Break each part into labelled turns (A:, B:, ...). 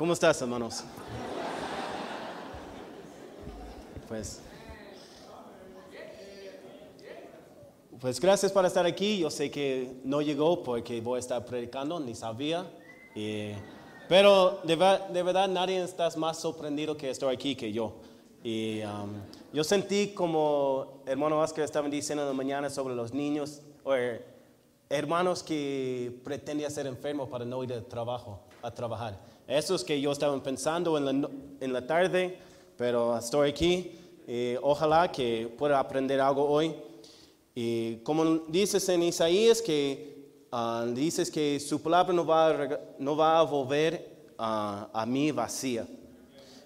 A: ¿Cómo estás, hermanos? Pues, pues gracias por estar aquí. Yo sé que no llegó porque voy a estar predicando, ni sabía. Y- pero de, de verdad nadie está más sorprendido que estoy aquí que yo. Y um, yo sentí como hermano Oscar estaba diciendo en la mañana sobre los niños, o hermanos que pretendían ser enfermos para no ir al trabajo, a trabajar. Eso es que yo estaba pensando en la, en la tarde, pero estoy aquí. y ojalá que pueda aprender algo hoy. Y como dices en Isaías, que ah, dices que su palabra no va a, no va a volver ah, a mí vacía.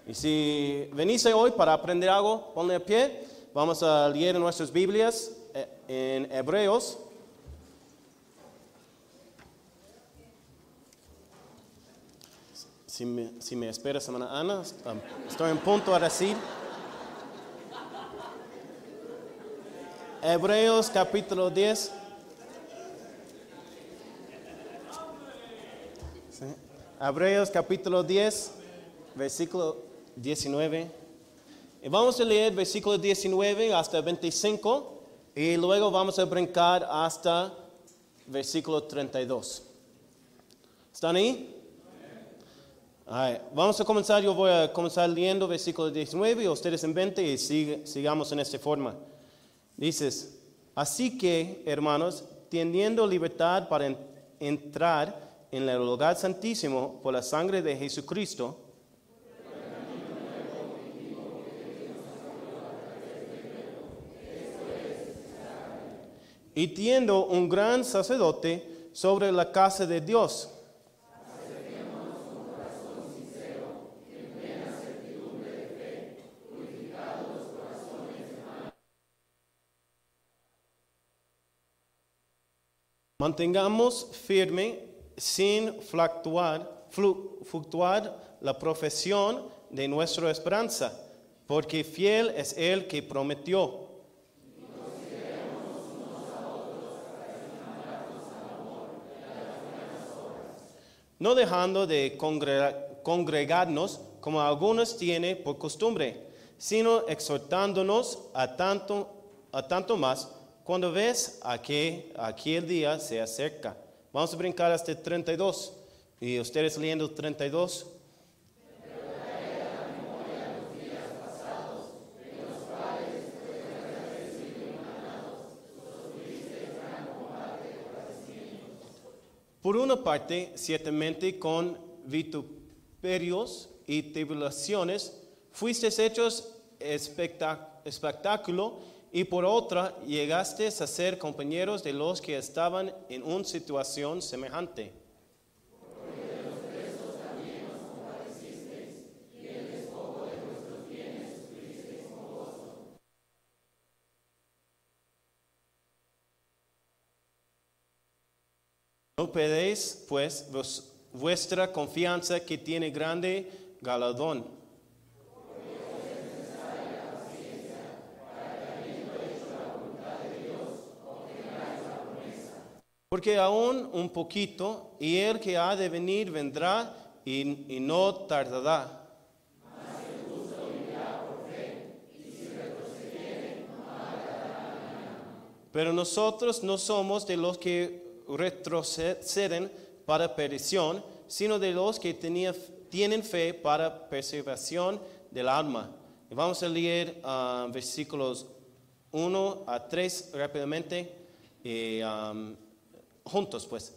A: Y si venís hoy para aprender algo, ponle a pie. Vamos a leer nuestras Biblias eh, en Hebreos. Si me, si me esperas, hermana Ana, estoy en punto a decir. Hebreos capítulo 10. Sí. Hebreos capítulo 10, versículo 19. Y vamos a leer versículo 19 hasta 25 y luego vamos a brincar hasta versículo 32. ¿Están ahí? Vamos a comenzar, yo voy a comenzar leyendo versículo 19 y ustedes en 20 y sigamos en esta forma. Dices, así que, hermanos, teniendo libertad para en- entrar en el lugar santísimo por la sangre de Jesucristo, y teniendo un gran sacerdote sobre la casa de Dios, Mantengamos firme sin fluctuar, flu- fluctuar la profesión de nuestra esperanza, porque fiel es el que prometió. No dejando de congre- congregarnos como algunos tienen por costumbre, sino exhortándonos a tanto, a tanto más cuando ves a que aquel día se acerca. Vamos a brincar hasta el 32. Y ustedes leyendo 32. Por una parte, ciertamente con vituperios y tribulaciones fuisteis hechos espectáculo y por otra llegaste a ser compañeros de los que estaban en una situación semejante. No pedéis, pues, vuestra confianza que tiene grande galardón. Porque aún un poquito, y el que ha de venir vendrá y, y no tardará. Pero nosotros no somos de los que retroceden para perdición, sino de los que tenía- tienen fe para preservación del alma. Y vamos a leer ah, versículos 1 a 3 rápidamente, y, um, juntos pues.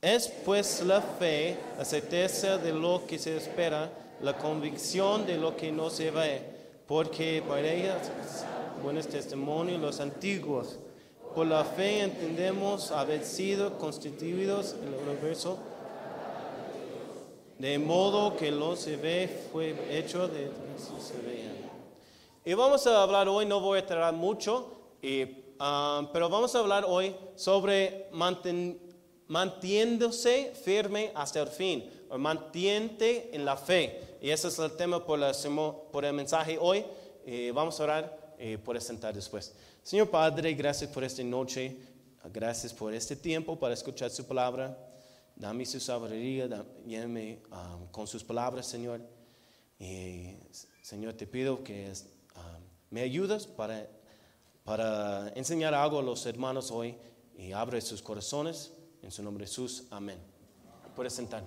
A: Es pues la fe, la certeza de lo que se espera, la convicción de lo que no se ve, porque por ella buenos testimonios los antiguos. Por la fe entendemos haber sido constituidos el universo, de modo que lo se ve fue hecho de lo se veía. Y vamos a hablar hoy, no voy a tardar mucho, y, ah, pero vamos a hablar hoy sobre manten- mantiéndose firme hasta el fin, o mantiente en la fe. Y ese es el tema por, la por el mensaje hoy. Y vamos a orar y puedes sentar después. Señor Padre, gracias por esta noche, gracias por este tiempo para escuchar su palabra. dame su sabiduría, lléname um, con sus palabras, Señor. Y, Señor, te pido que um, me ayudes para, para enseñar algo a los hermanos hoy y abre sus corazones. En su nombre Jesús, amén. Puedes sentar.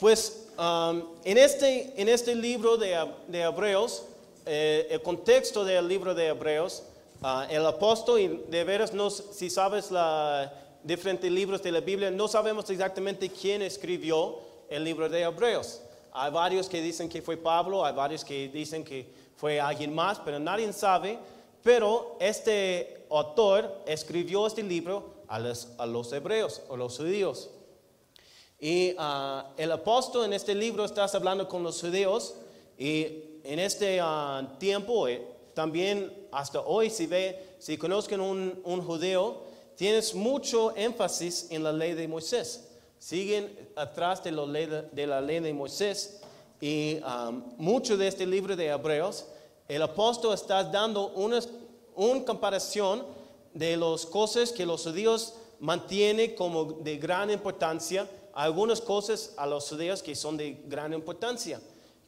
A: Pues um, en, este, en este libro de, de Hebreos, eh, el contexto del libro de Hebreos, ah, el apóstol, y de veras, no, si sabes los diferentes libros de la Biblia, no sabemos exactamente quién escribió el libro de Hebreos. Hay varios que dicen que fue Pablo, hay varios que dicen que fue alguien más, pero nadie sabe. Pero este autor escribió este libro a los, a los hebreos o los judíos. Y ah, el apóstol en este libro está hablando con los judíos y en este ah, tiempo, eh, también hasta hoy, si ve, si conozcan un, un judío, tienes mucho énfasis en la ley de Moisés. Siguen atrás de, la ley de, la ley de Moisés y ah, mucho de este libro de Hebreos, el apóstol está dando una, comparación de las cosas que los judíos mantienen como de gran importancia algunas cosas a los judíos que son de gran importancia,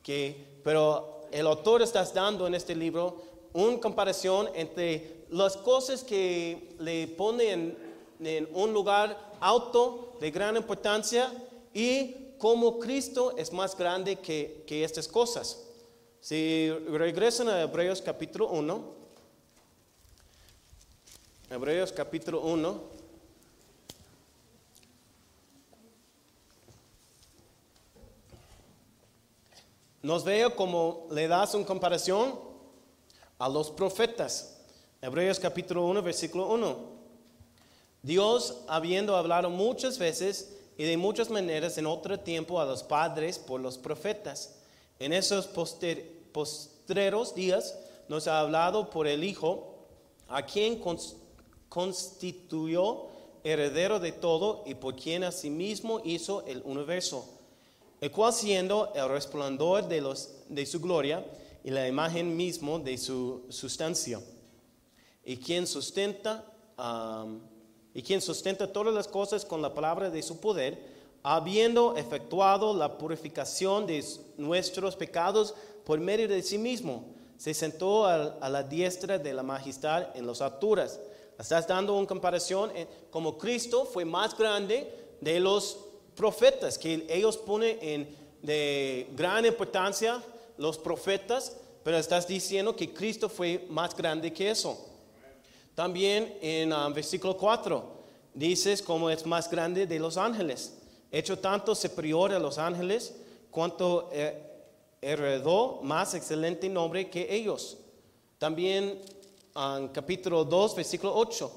A: que, pero el autor está dando en este libro una comparación entre las cosas que le ponen en, en un lugar alto de gran importancia y cómo Cristo es más grande que, que estas cosas. Si regresan a Hebreos capítulo 1, Hebreos capítulo 1, nos veo como le das una comparación a los profetas. Hebreos capítulo 1, versículo 1. Dios, habiendo hablado muchas veces y de muchas maneras en otro tiempo a los padres por los profetas, en esos poster, postreros días nos ha hablado por el Hijo, a quien cons, constituyó heredero de todo y por quien asimismo hizo el universo el cual siendo el resplandor de, su gloria y la imagen mismo de su sustancia, y quien sustenta, y quien sustenta todas las cosas con la palabra de su poder, habiendo efectuado la purificación de nuestros pecados por medio de sí mismo, se sentó a, la diestra de la majestad en las alturas. Estás dando una comparación en, como Cristo fue más grande de los profetas, que ellos ponen en de gran importancia los profetas, pero estás diciendo que Cristo fue más grande que eso. También en um, versículo 4 dices como es más grande de los ángeles, hecho tanto superior a los ángeles, cuanto eh, heredó más excelente nombre que ellos. También en um, capítulo 2, versículo 8,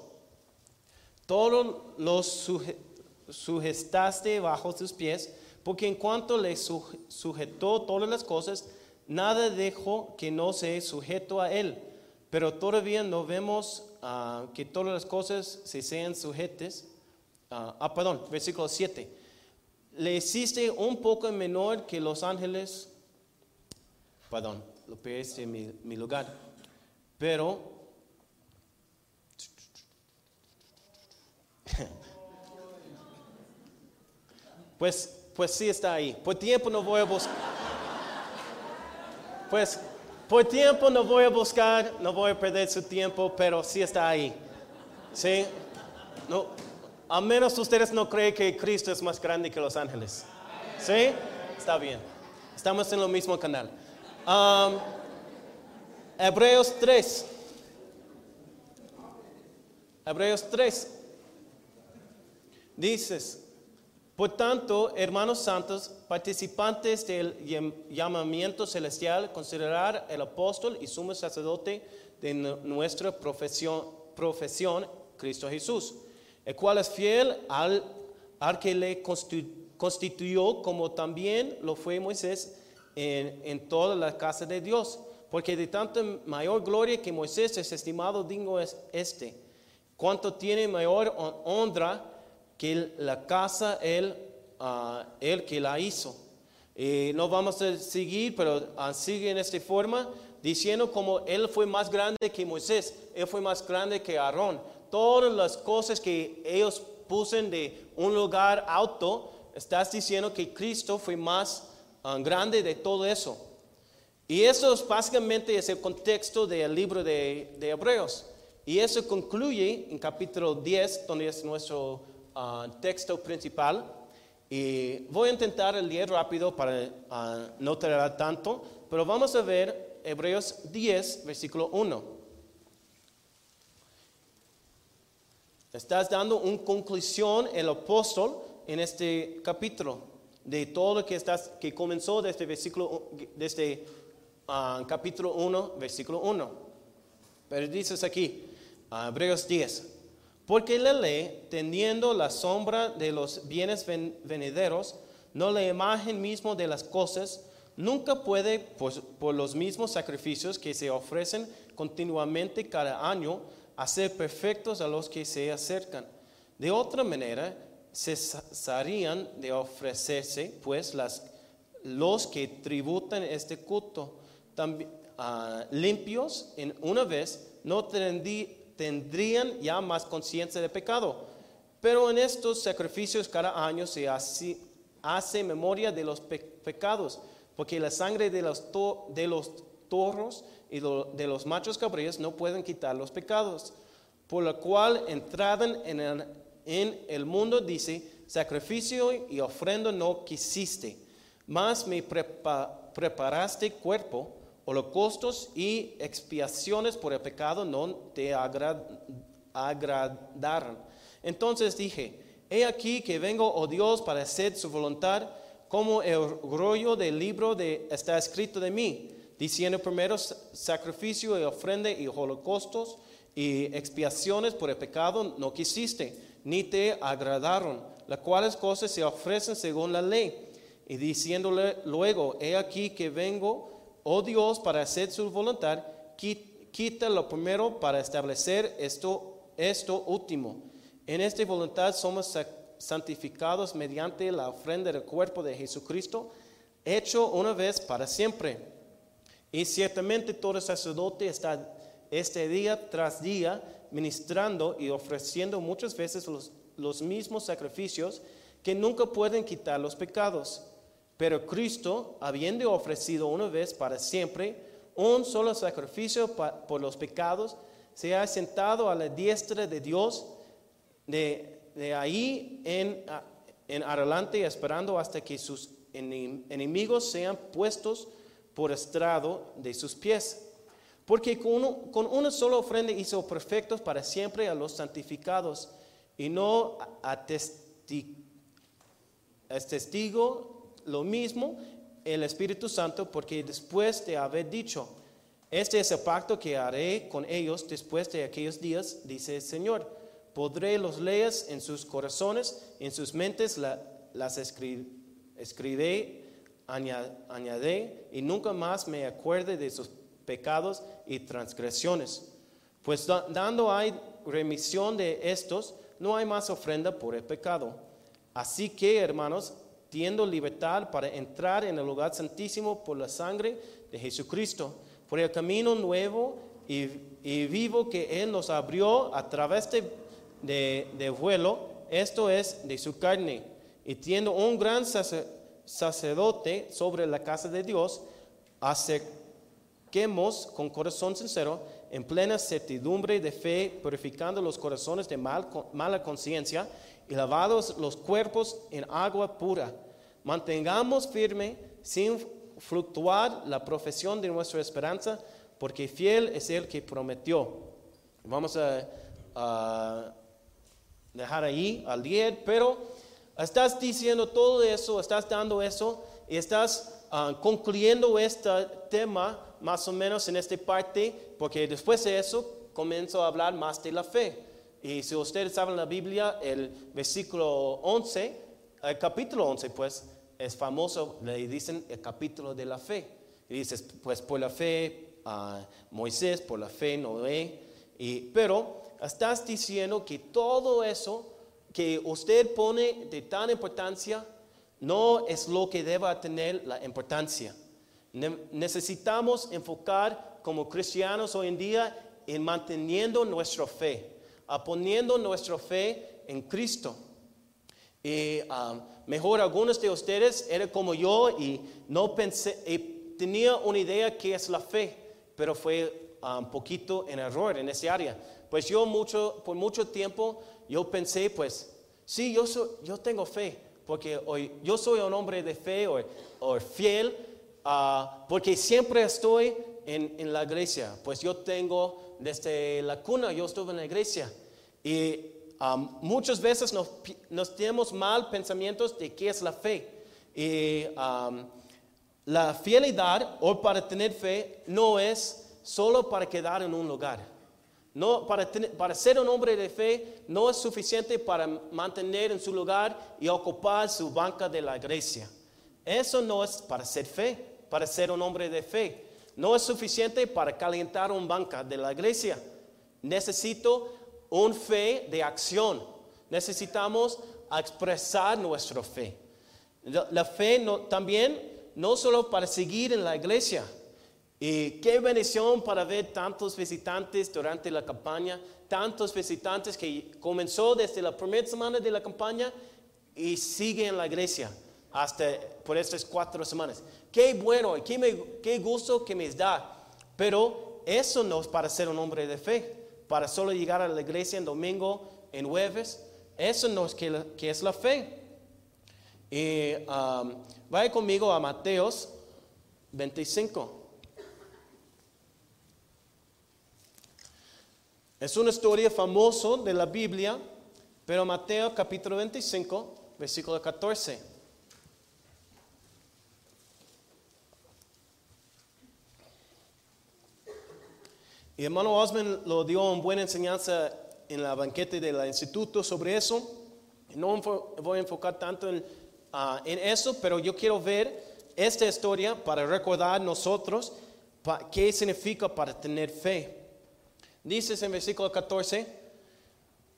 A: todos los sujetaste bajo sus pies, porque en cuanto le sujetó todas las cosas, nada dejó que no se sujeto a él. Pero todavía no vemos uh, que todas las cosas se sean sujetes. Uh, ah, perdón, versículo 7. Le hiciste un poco menor que los ángeles. Perdón, lo perdiste en mi, mi lugar. Pero Pues, pues sí está ahí. Por tiempo no voy a buscar. Pues por tiempo no voy a buscar, no voy a perder su tiempo, pero sí está ahí. ¿Sí? No, a menos ustedes no creen que Cristo es más grande que los ángeles. ¿Sí? Está bien. Estamos en el mismo canal. Hebreos 3. Hebreos 3. Dices, por tanto, hermanos santos, participantes del llamamiento celestial, considerar el apóstol y sumo sacerdote de nuestra profesión, profesión, Cristo Jesús, el cual es fiel al, al que le constituyó, como también lo fue Moisés en, en toda la casa de Dios. Porque de tanta mayor gloria que Moisés es estimado digno es este, cuanto tiene mayor honra que la casa él, uh, que la hizo. Y no vamos a seguir, pero uh, sigue en esta forma, diciendo como él fue más grande que Moisés, él fue más grande que Aarón. Todas las cosas que ellos puse de un lugar alto, estás diciendo que Cristo fue más ah, grande de todo eso. Y eso es básicamente es el contexto del libro de, de Hebreos. Y eso concluye en capítulo 10, donde es nuestro ah, texto principal. Y voy a intentar leer rápido para ah, no tardar tanto, pero vamos a ver Hebreos 10, versículo 1. Estás dando una conclusión el apóstol en este capítulo de todo que, estás, que comenzó desde, versículo, desde uh, capítulo 1, versículo 1. Pero dices aquí, uh, Hebreos 10, porque la ley, teniendo la sombra de los bienes venideros, no la imagen mismo de las cosas, nunca puede, pues, por los mismos sacrificios que se ofrecen continuamente cada año, hacer perfectos a los que se acercan. De otra manera, cesarían de ofrecerse, pues, los que tributan este culto también, ah, limpios en una vez no tendrían ya más conciencia de pecado. Pero en estos sacrificios cada año se hace, memoria de los pecados, porque la sangre de los, de los toros y de los machos cabríos no pueden quitar los pecados, por lo cual entradan en el, en el mundo, dice, sacrificio y ofrenda no quisiste, mas me preparaste cuerpo, holocaustos y expiaciones por el pecado no te agradaron. Entonces dije, he aquí que vengo, oh Dios, para hacer su voluntad, como el rollo del libro de, está escrito de mí diciendo primero sacrificio y ofrenda y holocaustos y expiaciones por el pecado no quisiste, ni te agradaron, las cuales cosas se ofrecen según la ley. Y diciéndole luego, he aquí que vengo, oh Dios, para hacer su voluntad, quita lo primero para establecer esto, esto último. En esta voluntad somos santificados mediante la ofrenda del cuerpo de Jesucristo, hecho una vez para siempre y ciertamente todo sacerdote está este día tras día ministrando y ofreciendo muchas veces los, mismos sacrificios que nunca pueden quitar los pecados. Pero Cristo, habiendo ofrecido una vez para siempre un solo sacrificio por los pecados, se ha sentado a la diestra de Dios, de, ahí en, en adelante, esperando hasta que sus enemigos sean puestos por estrado de sus pies. Porque con, con una sola ofrenda hizo perfectos para siempre a los santificados y no testigo lo mismo el Espíritu Santo, porque después de haber dicho, este es el pacto que haré con ellos después de aquellos días, dice el Señor. Podré los leyes en sus corazones, en sus mentes las escribiré añade y nunca más me acuerde de sus pecados y transgresiones. Pues dando hay remisión de estos, no hay más ofrenda por el pecado. Así que, hermanos, tiendo libertad para entrar en el lugar santísimo por la sangre de Jesucristo, por el camino nuevo y, vivo que Él nos abrió a través de, de, vuelo, esto es de su carne, y tiendo un gran sacerdote, sobre la casa de Dios, acerquemos con corazón sincero, en plena certidumbre de fe, purificando los corazones de mal, mala conciencia y lavados los cuerpos en agua pura. Mantengamos firme, sin fluctuar, la profesión de nuestra esperanza, porque fiel es el que prometió. Vamos a, dejar ahí al día, pero Estás diciendo todo eso, estás dando eso y estás ah, concluyendo este tema más o menos en esta parte, porque después de eso comienzo a hablar más de la fe. Y si ustedes saben la Biblia, el versículo 11, el capítulo 11, pues es famoso, le dicen el capítulo de la fe. Y dices, pues por la fe uh, Moisés, por la fe Noé. Y, pero estás diciendo que todo eso que usted pone de tan importancia no es lo que deba tener la importancia. Necesitamos enfocar como cristianos hoy en día en manteniendo nuestra fe, poniendo nuestra fe en Cristo. Y um, mejor algunos de ustedes eran como yo y no pensé, y tenía una idea que es la fe, pero fue un um, poquito en error en ese área. Pues yo mucho, por mucho tiempo yo pensé, pues, sí, yo, soy, yo tengo fe, porque hoy yo soy un hombre de fe o fiel, uh, porque siempre estoy en, en, la iglesia. Pues yo tengo, desde la cuna, yo estuve en la iglesia. Y um, muchas veces nos, nos, tenemos mal pensamientos de qué es la fe. Y um, la fidelidad o para tener fe no es solo para quedar en un lugar. No, para, para ser un hombre de fe no es suficiente para mantener en su lugar y ocupar su banca de la iglesia. Eso no es para ser fe, para ser un hombre de fe. No es suficiente para calentar un banca de la iglesia. Necesito un fe de acción. Necesitamos expresar nuestra fe. La, fe también no solo para seguir en la iglesia, y qué bendición para ver tantos visitantes durante la campaña, tantos visitantes que comenzó desde la primera semana de la campaña y sigue en la iglesia hasta por estas cuatro semanas. Qué bueno, qué, qué gusto que me da. Pero eso no es para ser un hombre de fe, para solo llegar a la iglesia en domingo, en jueves. Eso no es que, es la fe. Y um, vaya conmigo a Mateos 25. Es una historia famosa de la Biblia, pero Mateo capítulo 25, versículo 14. Y hermano Osman lo dio en buena enseñanza en la banquete del instituto sobre eso. No voy a enfocar tanto en, ah, en eso, pero yo quiero ver esta historia para recordar nosotros qué significa para tener fe. Dice en versículo 14,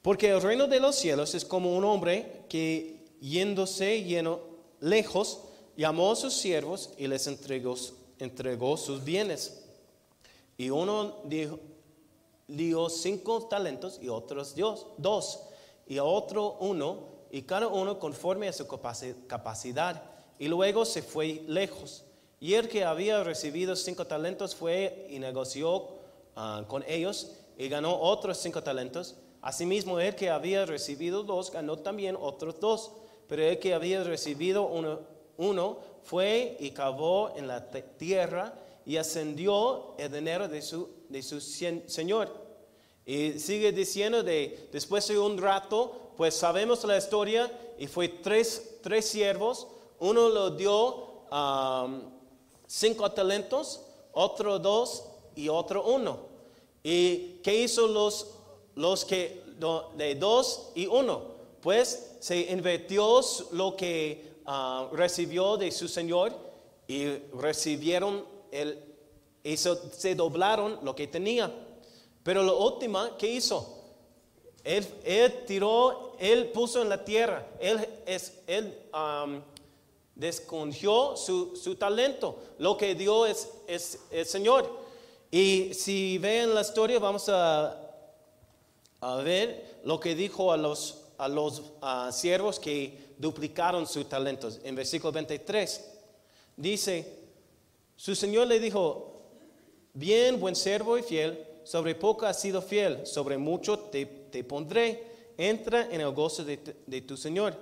A: porque el reino de los cielos es como un hombre que yéndose lleno lejos, llamó a sus siervos y les entregó, entregó sus bienes. Y uno dijo, dio cinco talentos y otros Dios, dos, y otro uno, y cada uno conforme a su capacidad. Y luego se fue lejos. Y el que había recibido cinco talentos fue y negoció Ah, con ellos y ganó otros cinco talentos. Asimismo, el que había recibido dos ganó también otros dos. Pero el que había recibido uno, uno fue y cavó en la tierra y ascendió el dinero de su, de su señor. Y sigue diciendo de después de un rato, pues sabemos la historia y fue tres, tres siervos. Uno lo dio cinco talentos, otro dos y otro uno. ¿Y qué hizo los, los que de dos y uno? Pues se invirtió lo que ah, recibió de su Señor y recibieron el, y se, doblaron lo que tenía. Pero la última, ¿qué hizo? Él, tiró, él puso en la tierra, él, es, él su, su, talento. Lo que dio es, es el Señor. Y si ven la historia, vamos a, a ver lo que dijo a los, a los siervos que duplicaron sus talentos. En versículo 23 dice, su Señor le dijo, bien, buen siervo y fiel, sobre poco has sido fiel, sobre mucho te, pondré, entra en el gozo de, tu Señor.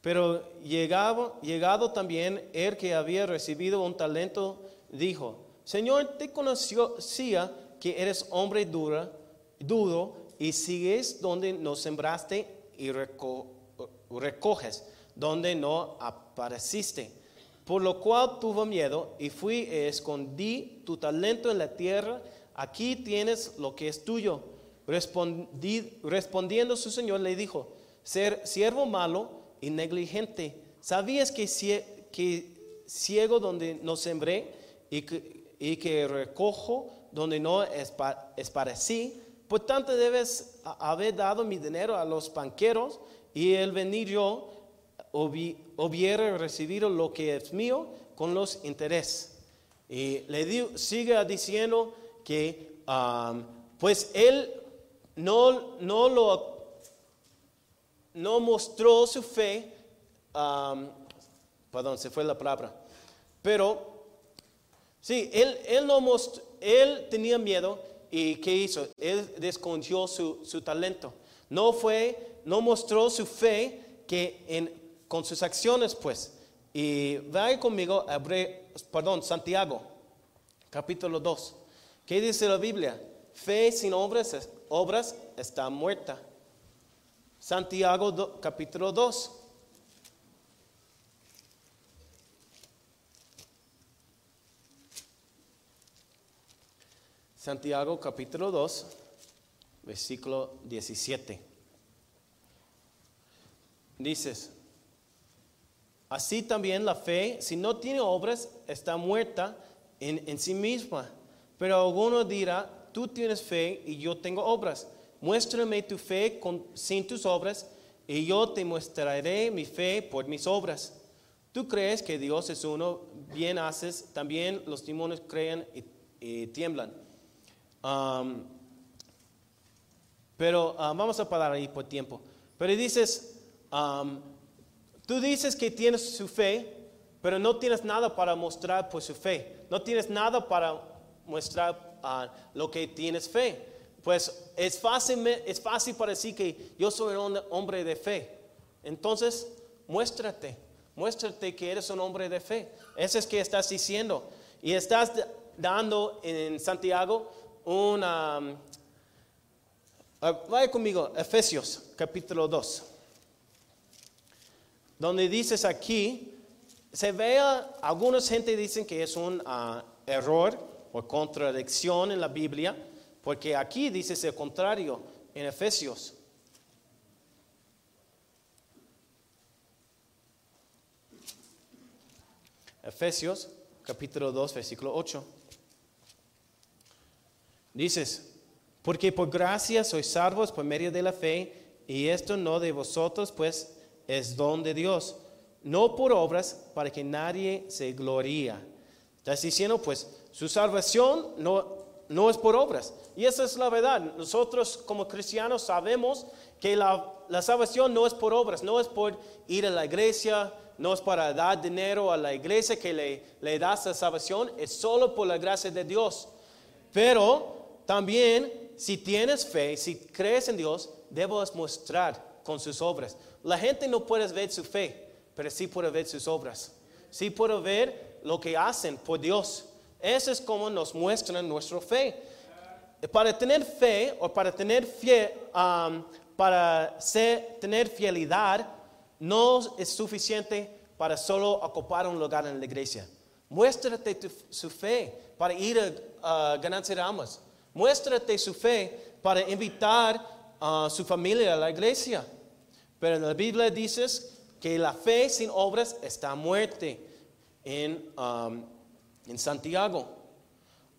A: Pero llegado, llegado también el que había recibido un talento, dijo, Señor, te conocía que eres hombre dura, duro y sigues donde no sembraste y recoges donde no apareciste. Por lo cual tuvo miedo y fui y escondí tu talento en la tierra. Aquí tienes lo que es tuyo. respondiendo su señor le dijo, ser siervo malo y negligente, ¿sabías que, que ciego donde no sembré y que, y que recojo donde no es, para sí. Por tanto, debes haber dado mi dinero a los banqueros y el venir yo hubiera recibido lo que es mío con los intereses. Y le sigue diciendo que, pues él no, no lo no mostró su fe, perdón, se fue la palabra, pero sí, él, él, no mostró, él tenía miedo y ¿qué hizo? Él desconfió su, su talento. No fue, no mostró su fe que en, con sus acciones, pues. Y vaya conmigo, perdón, Santiago, capítulo 2. ¿Qué dice la Biblia? Fe sin obras, obras está muerta. Santiago capítulo 2. Santiago capítulo 2, versículo 17. Dices, así también la fe, si no tiene obras, está muerta en, en sí misma. Pero alguno dirá, tú tienes fe y yo tengo obras. Muéstrame tu fe con, sin tus obras y yo te mostraré mi fe por mis obras. Tú crees que Dios es uno, bien haces, también los demonios creen y, tiemblan. Pero uh, vamos a parar ahí por tiempo. Pero dices, um, tú dices que tienes su fe, pero no tienes nada para mostrar por su fe. No tienes nada para mostrar uh, lo que tienes fe. Pues es fácil, es fácil para decir que yo soy un hombre de fe. Entonces, muéstrate, muéstrate que eres un hombre de fe. Eso es que estás diciendo. Y estás dando en Santiago una... Uh, vaya conmigo, Efesios capítulo 2. Donde dices aquí, se ve, algunos gente dicen que es un uh, error o contradicción en la Biblia porque aquí dice el contrario en Efesios. Efesios capítulo 2, versículo 8. Dices, porque por gracia sois salvos por medio de la fe, y esto no de vosotros, pues es don de Dios, no por obras para que nadie se gloría. Estás diciendo, pues, su salvación no, no es por obras. Y esa es la verdad. Nosotros como cristianos sabemos que la, salvación no es por obras, no es por ir a la iglesia, no es para dar dinero a la iglesia que le, le da esa salvación, es solo por la gracia de Dios. Pero también si tienes fe, si crees en Dios, debes mostrar con sus obras. La gente no puede ver su fe, pero sí puede ver sus obras. Sí puede ver lo que hacen por Dios. Eso es como nos muestran nuestra fe. Para tener fe o para tener, um, para tener fidelidad no es suficiente para solo ocupar un lugar en la iglesia. Muéstrate su fe para ir a ganarse ramas. Muéstrate su fe para invitar a su familia a la iglesia. Pero en la Biblia dices que la fe sin obras está muerte en um, en Santiago.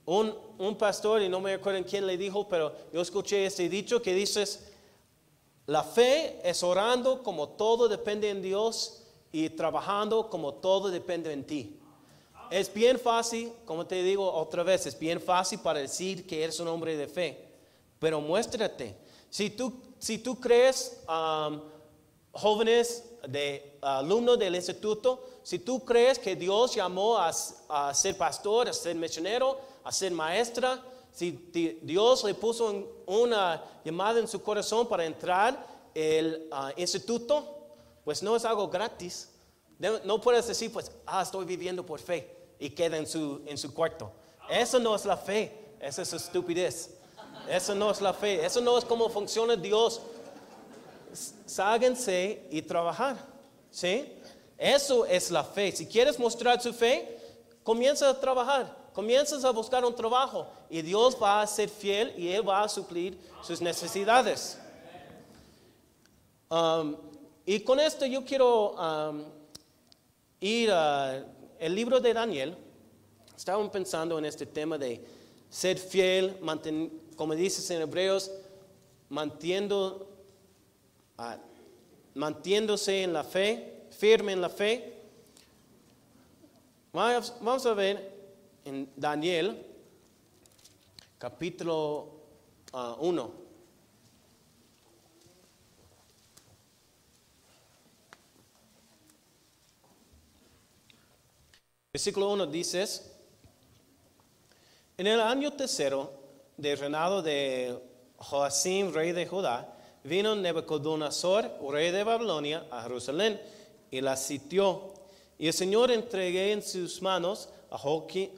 A: Un, un, pastor, y no me acuerdo quién le dijo, pero yo escuché este dicho que dices, la fe es orando como todo depende en Dios y trabajando como todo depende en ti. Es bien fácil, como te digo otra vez, es bien fácil para decir que eres un hombre de fe, pero muéstrate. Si tú, si tú crees, um, jóvenes de alumnos del instituto, si tú crees que Dios llamó a, ser pastor, a ser misionero, a ser maestra, si Dios le puso una llamada en su corazón para entrar el ah, instituto, pues no es algo gratis. No puedes decir, pues, ah, estoy viviendo por fe y queda en su, en su cuarto. Eso no es la fe, eso es estupidez. Eso no es la fe, eso no es cómo funciona Dios. Ságuense y trabajar, ¿sí? Eso es la fe. Si quieres mostrar su fe, comienza a trabajar, comienzas a buscar un trabajo y Dios va a ser fiel y Él va a suplir sus necesidades. Um, y con esto yo quiero um, ir al libro de Daniel. Estaba pensando en este tema de ser fiel, como dices en Hebreos, mantiendo, uh, mantiéndose en la fe, firme en la fe. Vamos, a ver en Daniel, capítulo ah, 1. Uh, Versículo 1 dice, en el año tercero del reinado de Joacim, rey de Judá, vino Nebuchadnezzar, rey de Babilonia, a Jerusalén y la sitió. Y el Señor entregué en sus manos a Joaquim,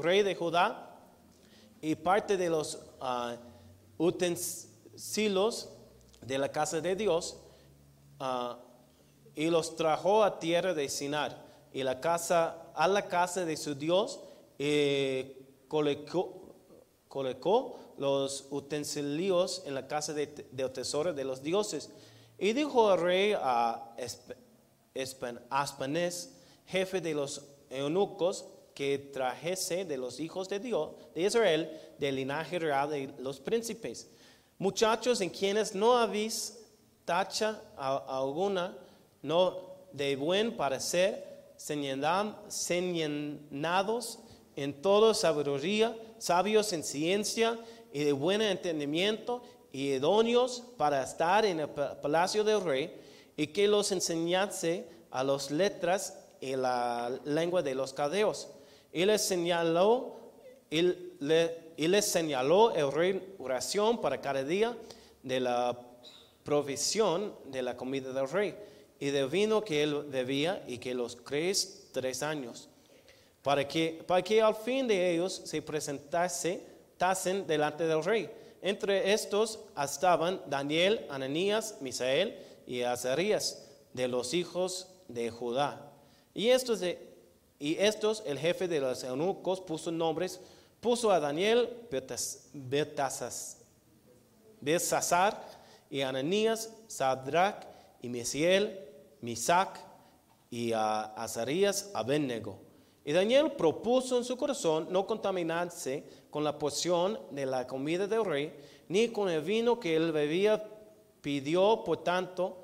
A: rey de Judá, y parte de los uh, utensilios de la casa de Dios, uh, y los trajo a tierra de Sinar, y la casa, a la casa de su Dios, y colocó, colocó los utensilios en la casa de, tesoro de los dioses. Y dijo el rey a Aspanés, jefe de los eunucos, que trajese de los hijos de Dios, de Israel, del linaje real de los príncipes. Muchachos en quienes no habéis tacha alguna, no de buen parecer, señalados en toda sabiduría, sabios en ciencia y de buen entendimiento y idóneos para estar en el palacio del rey, y que los enseñase a las letras y la lengua de los cadeos. Y les señaló, y, les señaló el rey oración para cada día de la provisión de la comida del rey y del vino que él debía y que los crees tres años, para que, para que al fin de ellos se presentase delante del rey. Entre estos estaban Daniel, Ananías, Misael y Azarías, de los hijos de Judá. Y estos, y estos el jefe de los eunucos, puso nombres, puso a Daniel, Belsasar y Ananías, Sadrach y Misael, Misac y a Azarías, Abednego. Y Daniel propuso en su corazón no contaminarse con la porción de la comida del rey, ni con el vino que él bebía, pidió, por tanto,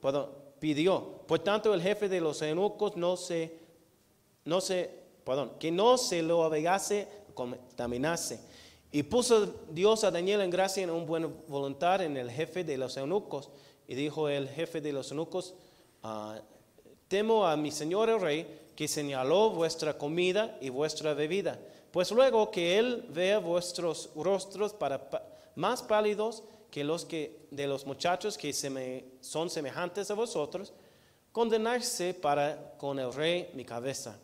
A: perdón, pidió. Por tanto, el jefe de los eunucos no se, no se, perdón, que no se lo avegase, contaminase. Y puso Dios a Daniel en gracia en un buen voluntad en el jefe de los eunucos. Y dijo el jefe de los eunucos, ah, temo a mi señor el rey, que señaló vuestra comida y vuestra bebida. Pues luego que Él vea vuestros rostros para, más pálidos que los que, de los muchachos que son semejantes a vosotros, condenarse para con el rey mi cabeza.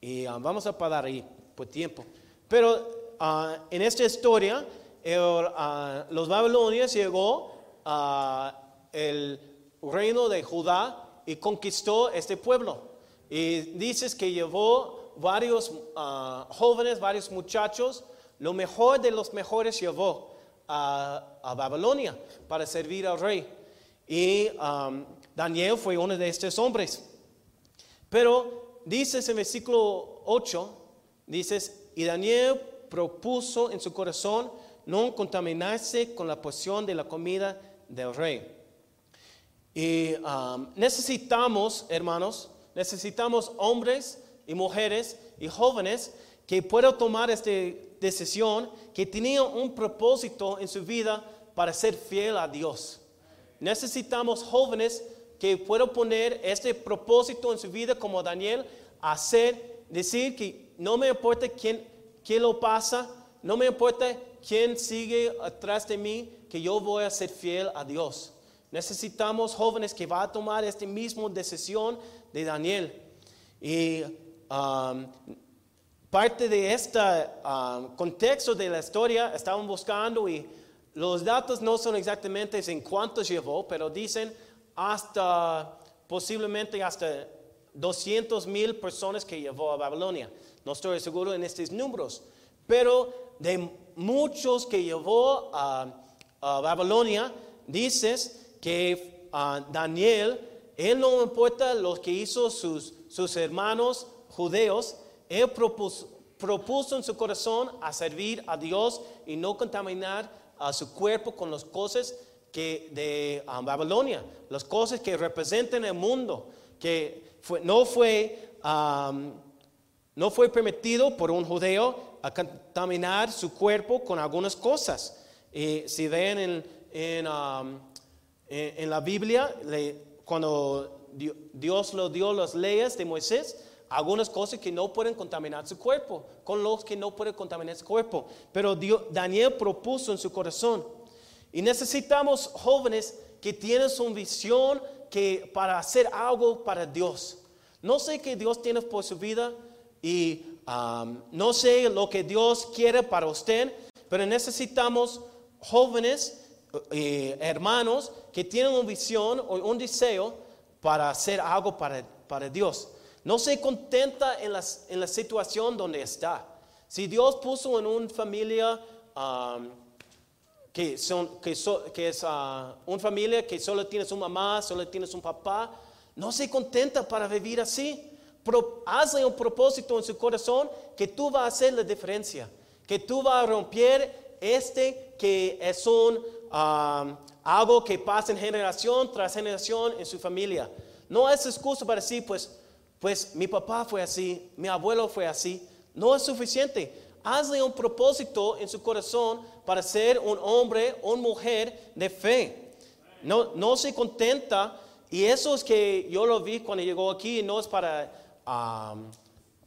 A: Y ah, vamos a parar ahí por tiempo. Pero ah, en esta historia, ah, los babilonios llegó el reino de Judá y conquistó este pueblo. Y dices que llevó varios ah, jóvenes, varios muchachos, lo mejor de los mejores llevó a, Babilonia para servir al rey. Y Daniel fue uno de estos hombres. Pero dices en versículo 8, dices, y Daniel propuso en su corazón no contaminarse con la porción de la comida del rey. Y necesitamos, hermanos, necesitamos hombres y mujeres y jóvenes que puedan tomar esta decisión, que tenían un propósito en su vida para ser fiel a Dios. Necesitamos jóvenes que puedan poner este propósito en su vida como Daniel, hacer, decir que no me importa quién, quién lo pasa, no me importa quién sigue atrás de mí, que yo voy a ser fiel a Dios. Necesitamos jóvenes que van a tomar esta misma decisión de Daniel. Y um, parte de este contexto de la historia estaban buscando y los datos no son exactamente en cuántos llevó, pero dicen hasta posiblemente hasta 200 mil personas que llevó a Babilonia. No estoy seguro en estos números, pero de muchos que llevó a, Babilonia, dices que uh, Daniel él no importa lo que hizo sus, sus hermanos judeos, Él propuso, en su corazón a servir a Dios y no contaminar a su cuerpo con las cosas que de um, Babilonia, las cosas que representan el mundo, que no, fue, um, no fue permitido por un judeo a contaminar su cuerpo con algunas cosas. Y si ven en, en, um, en la Biblia, le, cuando Dio- Dios lo dio las leyes de Moisés, algunas cosas que no pueden contaminar su cuerpo, con los que no pueden contaminar su cuerpo. Pero Daniel propuso en su corazón. Y necesitamos jóvenes que tienen su visión que para hacer algo para Dios. No sé qué Dios tiene por su vida y um, no sé lo que Dios quiere para usted, pero necesitamos jóvenes, eh, hermanos, que tienen una visión o un deseo para hacer algo para, para Dios. No se contenta en, las- en la situación donde está. Si Dios puso en una familia um, que, son, que, so- que es ah, una familia que solo tienes una mamá, solo tienes un papá, no se contenta para vivir así. Pro, hazle un propósito en su corazón que tú vas a hacer la diferencia, que tú vas a romper este que es un ah, algo que pasa en generación tras generación en su familia. No es excusa para decir, pues, pues mi papá fue así, mi abuelo fue así. No es suficiente. Hazle un propósito en su corazón para ser un hombre o una mujer de fe. No, no se contenta. Y eso es que yo lo vi cuando llegó aquí. No es para, um,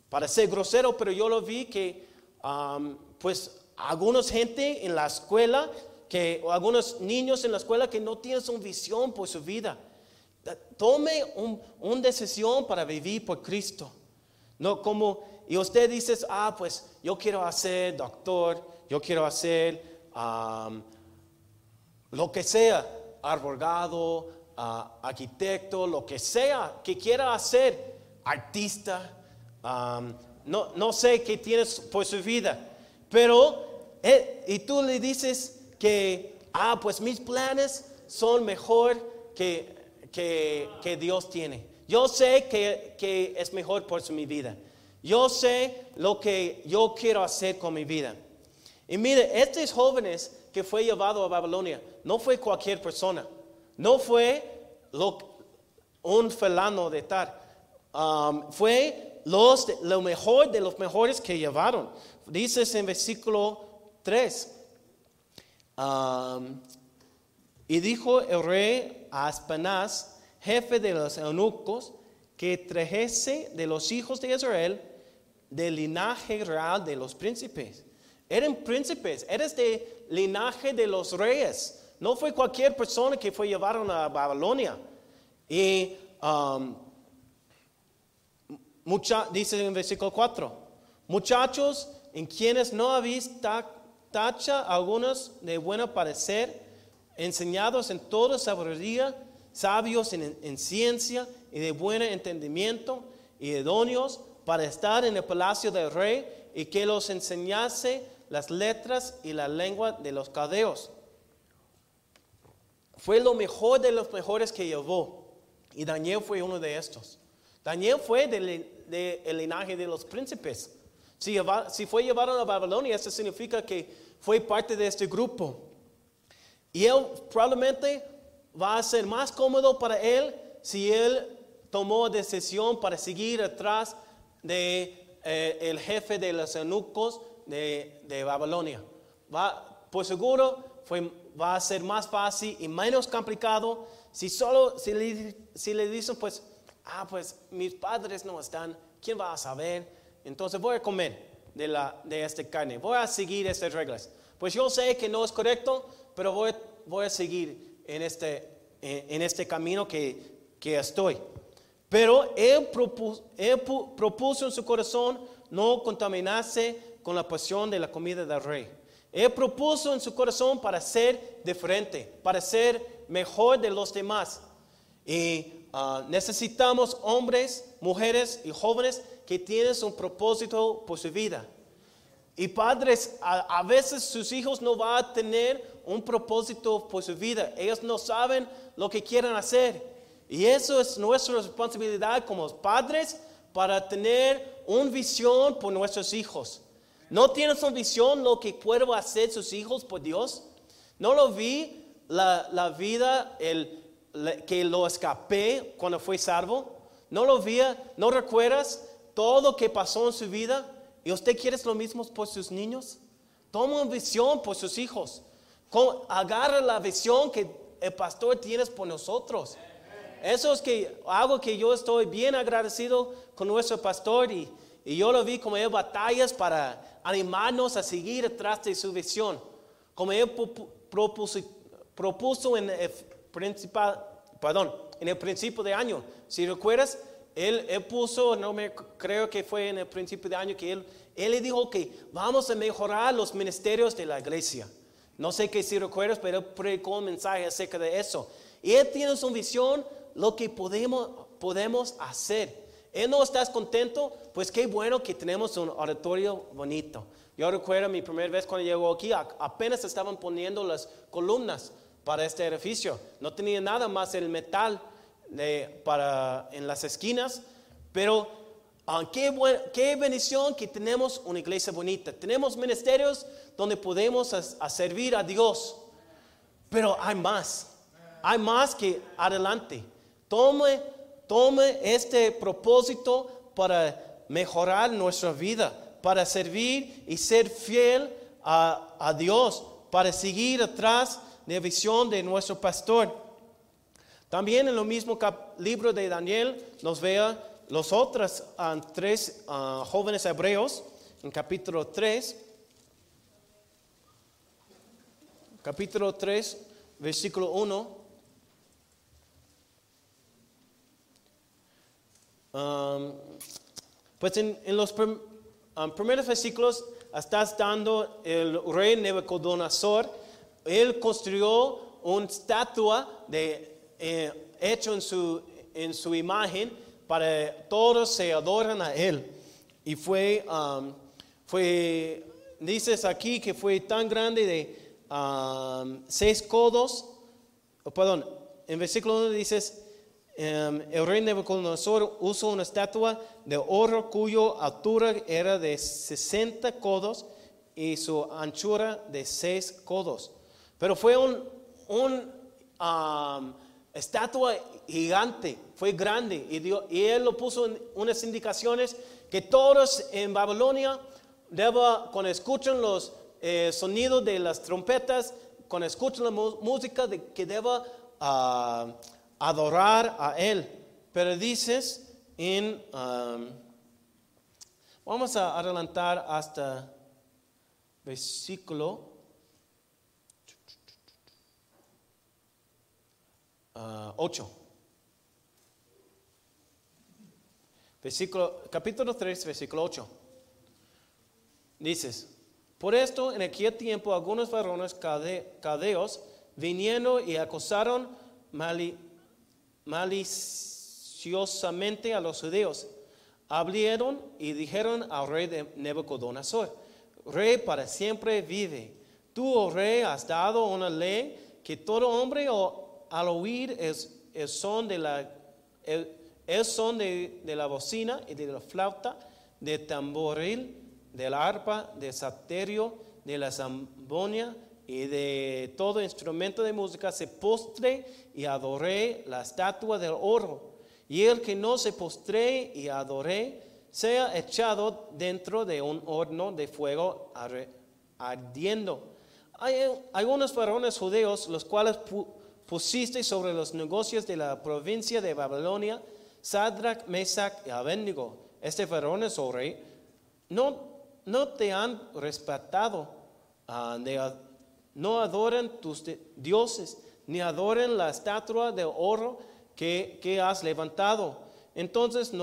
A: para ser grosero, pero yo lo vi que, um, pues, algunos gente en la escuela, que, o algunos niños en la escuela que no tienen una visión por su vida. Tome un- una decisión para vivir por Cristo. No como, y usted dice, ah, pues yo quiero hacer doctor, yo quiero hacer lo que sea, abogado, arquitecto, lo que sea que quiera hacer, artista, no, no sé qué tienes por su vida, pero, eh, y tú le dices que, ah, pues mis planes son mejor que, que, que Dios tiene. Yo sé que, que es mejor por mi vida. Yo sé lo que yo quiero hacer con mi vida. Y mire, estos jóvenes que fue llevado a Babilonia, no fue cualquier persona, no fue lo, un felano de tal, Um, fue los, lo mejor de los mejores que llevaron. Dices en versículo 3, y dijo el rey a Aspenaz, jefe de los eunucos, que trajese de los hijos de Israel del linaje real de los príncipes. Eran príncipes, eres de linaje de los reyes. No fue cualquier persona que fue llevaron a Babilonia. Y mucha, dice en versículo 4, muchachos en quienes no habéis ta- tacha algunos de buen parecer, enseñados en toda sabiduría, sabios en, en ciencia y de buen entendimiento, y idóneos para estar en el palacio del rey, y que los enseñase las letras y la lengua de los caldeos. Fue lo mejor de los mejores que llevó. Y Daniel fue uno de estos. Daniel fue del de linaje de los príncipes. Si, lleva- si fue llevado a Babilonia, eso significa que fue parte de este grupo. Y él probablemente va a ser más cómodo para él si él tomó decisión para seguir atrás de eh, el jefe de los eunucos de, de Babilonia. Va, por seguro fue, va a ser más fácil y menos complicado si solo si le, si le dicen pues ah pues mis padres no están quién va a saber entonces voy a comer de la de esta carne voy a seguir estas reglas pues yo sé que no es correcto pero voy, voy a seguir en este en, este camino que, que estoy pero él, propuso, él pu- propuso en su corazón no contaminarse con la pasión de la comida del rey. Él propuso en su corazón para ser diferente, para ser mejor de los demás. Y ah, necesitamos hombres, mujeres y jóvenes que tienen un propósito por su vida. Y padres, a, veces sus hijos no van a tener un propósito por su vida. Ellos no saben lo que quieren hacer. Y eso es nuestra responsabilidad como padres para tener una visión por nuestros hijos. ¿No tienes una visión lo que pueden hacer sus hijos por Dios? ¿No lo vi la, la vida el, que lo escapé cuando fue salvo? ¿No lo vi? ¿No recuerdas todo lo que pasó en su vida? ¿Y usted quiere lo mismo por sus niños? Toma visión por sus hijos. Agarra la visión que el pastor tiene por nosotros. Eso es que algo que yo estoy bien agradecido con nuestro pastor y, y yo lo vi como él batallas para animarnos a seguir detrás de su visión. Como él propuso, propuso en principal, perdón, en el principio de año. Si recuerdas, él, él, puso, no me creo que fue en el principio de año que él, él le dijo que vamos a mejorar los ministerios de la iglesia. No sé qué si recuerdas, pero él predicó un mensaje acerca de eso. Y él tiene su visión lo que podemos, podemos hacer. ¿Él no estás contento? Pues qué bueno que tenemos un auditorio bonito. Yo recuerdo mi primera vez cuando llegó aquí, apenas estaban poniendo las columnas para este edificio. No tenía nada más el metal para, en las esquinas, pero ah, qué, qué, bendición que tenemos una iglesia bonita. Tenemos ministerios donde podemos servir a Dios, pero hay más. Hay más que adelante. Tome, tome este propósito para mejorar nuestra vida, para servir y ser fiel a, Dios, para seguir atrás de la visión de nuestro pastor. También en lo mismo libro de Daniel nos vea los otros ah, tres ah, jóvenes hebreos en capítulo 3. Capítulo 3, versículo 1. Um, pues en, los primeros versículos estás dando el rey Nebuchadnezzar, él construyó una estatua de, eh, hecho en su, en su imagen para todos se adoran a él. Y fue, um, fue, dices aquí que fue tan grande de seis codos, perdón, en versículo 1 dices Em, el rey Nebuchadnezzar usó una estatua de oro cuya altura era de 60 codos y su anchura de 6 codos. Pero fue un, un estatua gigante, fue grande y, y, él lo puso en unas indicaciones que todos en Babilonia, deba, cuando escuchan los eh, sonidos de las trompetas, cuando escuchan la música, de, que deba... Uh, adorar a Él. Pero dices en, vamos a adelantar hasta versículo 8. Uh, versículo, capítulo 3, versículo 8. Dices, por esto en aquel tiempo algunos varones cadeos vinieron y acosaron mali, maliciosamente a los judíos. Abrieron y dijeron al rey de Nebuchadnezzar, Rey para siempre vive. Tú, oh rey, has dado una ley que todo hombre al oír es el son de la, son de, la bocina y de la flauta, de tamboril, del arpa, de saterio, de la zambonia y de todo instrumento de música se postre y adoré la estatua del oro. Y el que no se postre y adore sea echado dentro de un horno de fuego ardiendo. Hay algunos varones judíos los cuales pusiste sobre los negocios de la provincia de Babilonia, Sadrach, Mesach y Abednego. Este varones, oh rey, no, no te han respetado de no adoren tus dioses, ni adoren la estatua de oro que, has levantado. Entonces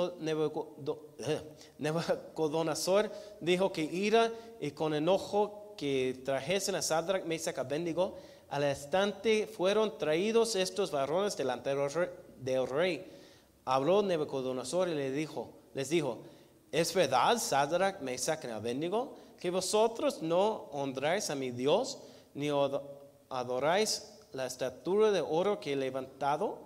A: Nebuchadnezzar dijo que ira y con enojo que trajesen a Sadrach, Mesach, Abednego, al instante fueron traídos estos varones delante del rey. Habló Nebuchadnezzar y le dijo, les dijo, ¿es verdad, Sadrach, Mesach y Abednego, que vosotros no honráis a mi Dios? ni adoráis la estatura de oro que he levantado.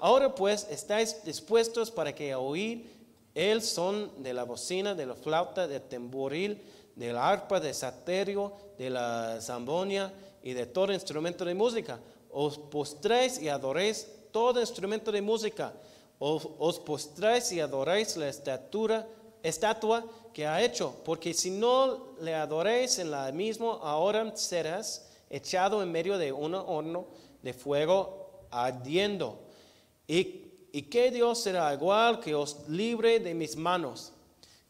A: Ahora pues estáis dispuestos para que oír el son de la bocina, de la flauta, del temboril, del arpa, del saterio, de la zambonia y de todo instrumento de música. Os postréis y adoréis todo instrumento de música. Os, os postréis y adoréis la estatura, estatua que ha hecho, porque si no le adoréis en la misma, ahora serás echado en medio de un horno de fuego ardiendo. Y ¿y qué Dios será igual que os libre de mis manos?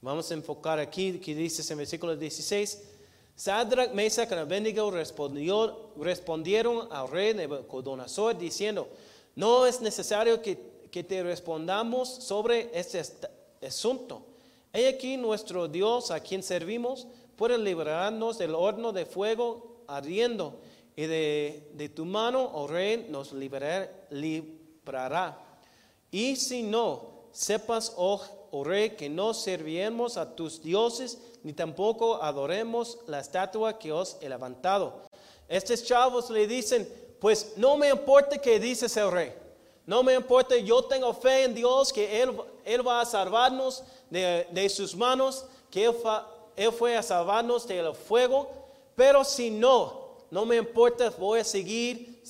A: Vamos a enfocar aquí, que dice en versículo 16. Sadrach, Mesach y Abednego respondieron al rey Nabucodonosor diciendo, no es necesario que, que te respondamos sobre este est- asunto. He aquí nuestro Dios a quien servimos puede librarnos del horno de fuego ardiendo y de, de tu mano, oh rey, nos liberar- librará. Y si no, sepas, oh, oh rey, que no serviremos a tus dioses, ni tampoco adoremos la estatua que os he levantado. Estos chavos le dicen, pues no me importa que dices el rey. No me importa, yo tengo fe en Dios que Él, él va a salvarnos de, de sus manos, que él, él fue a salvarnos del fuego. Pero si no, no me importa, voy a seguir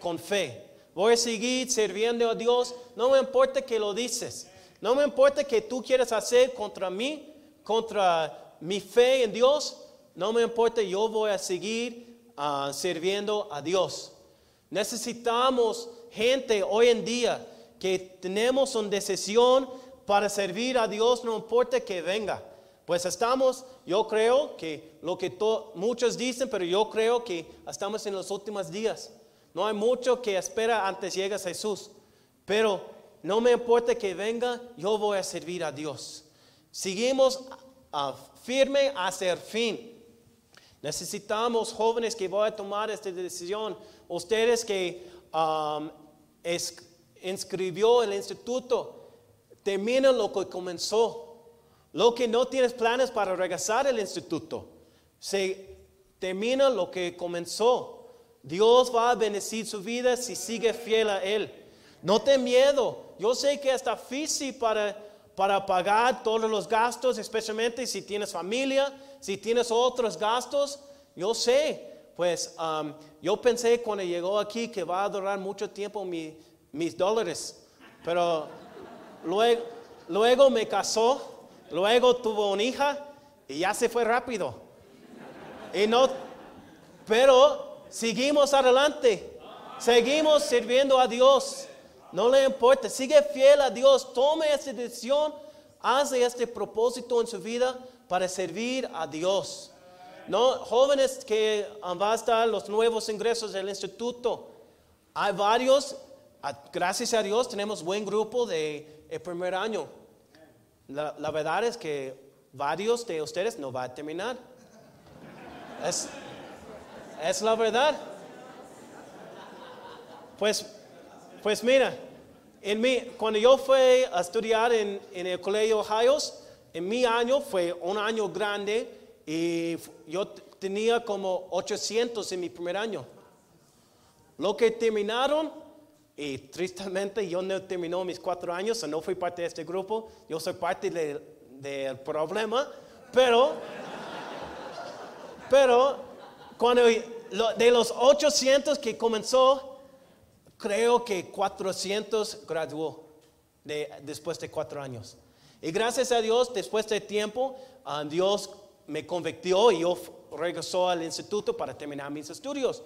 A: con fe. Voy a seguir sirviendo a Dios. No me importa que lo dices. No me importa que tú quieras hacer contra mí, contra mi fe en Dios. No me importa, yo voy a seguir ah, sirviendo a Dios. Necesitamos gente hoy en día que tenemos una decisión para servir a Dios, no importa que venga. Pues estamos, yo creo que lo que muchos dicen, pero yo creo que estamos en los últimos días. No hay mucho que espera antes llegas a Jesús. Pero no me importa que venga, yo voy a servir a Dios. Seguimos ah, firme hasta el fin. Necesitamos jóvenes que vayan a tomar esta decisión. Ustedes que um, es- inscribió el instituto, terminen lo que comenzó. Lo que no tienes planes para regresar al instituto, se termina lo que comenzó. Dios va a bendecir su vida si sigue fiel a Él. No ten miedo. Yo sé que está difícil para, para pagar todos los gastos, especialmente si tienes familia, si tienes otros gastos. Yo sé, pues um, yo pensé cuando llegó aquí que va a durar mucho tiempo mi- mis dólares, pero luego, luego me casó, luego tuvo una hija y ya se fue rápido. Y no, pero seguimos adelante. Seguimos sirviendo a Dios. No le importa. Sigue fiel a Dios. Tome esa decisión. Hace este propósito en su vida para servir a Dios. No, jóvenes que ah, van a los nuevos ingresos del instituto. Hay varios. ah, Gracias a Dios tenemos buen grupo de el primer año. La, la verdad es que varios de ustedes no van a terminar. Es, es la verdad. Pues, pues mira, en mi, cuando yo fui a estudiar en, en el colegio Ohio's, en mi año fue un año grande y yo tenía como 800 en mi primer año. Lo que terminaron, y tristemente yo no terminó mis cuatro años, no fui parte de este grupo, yo soy parte de- del problema, pero, pero cuando de los 800 que comenzó, creo que 400 graduó de- después de cuatro años. Y gracias a Dios, después de tiempo, ah, Dios me convirtió y yo regresó al instituto para terminar mis estudios.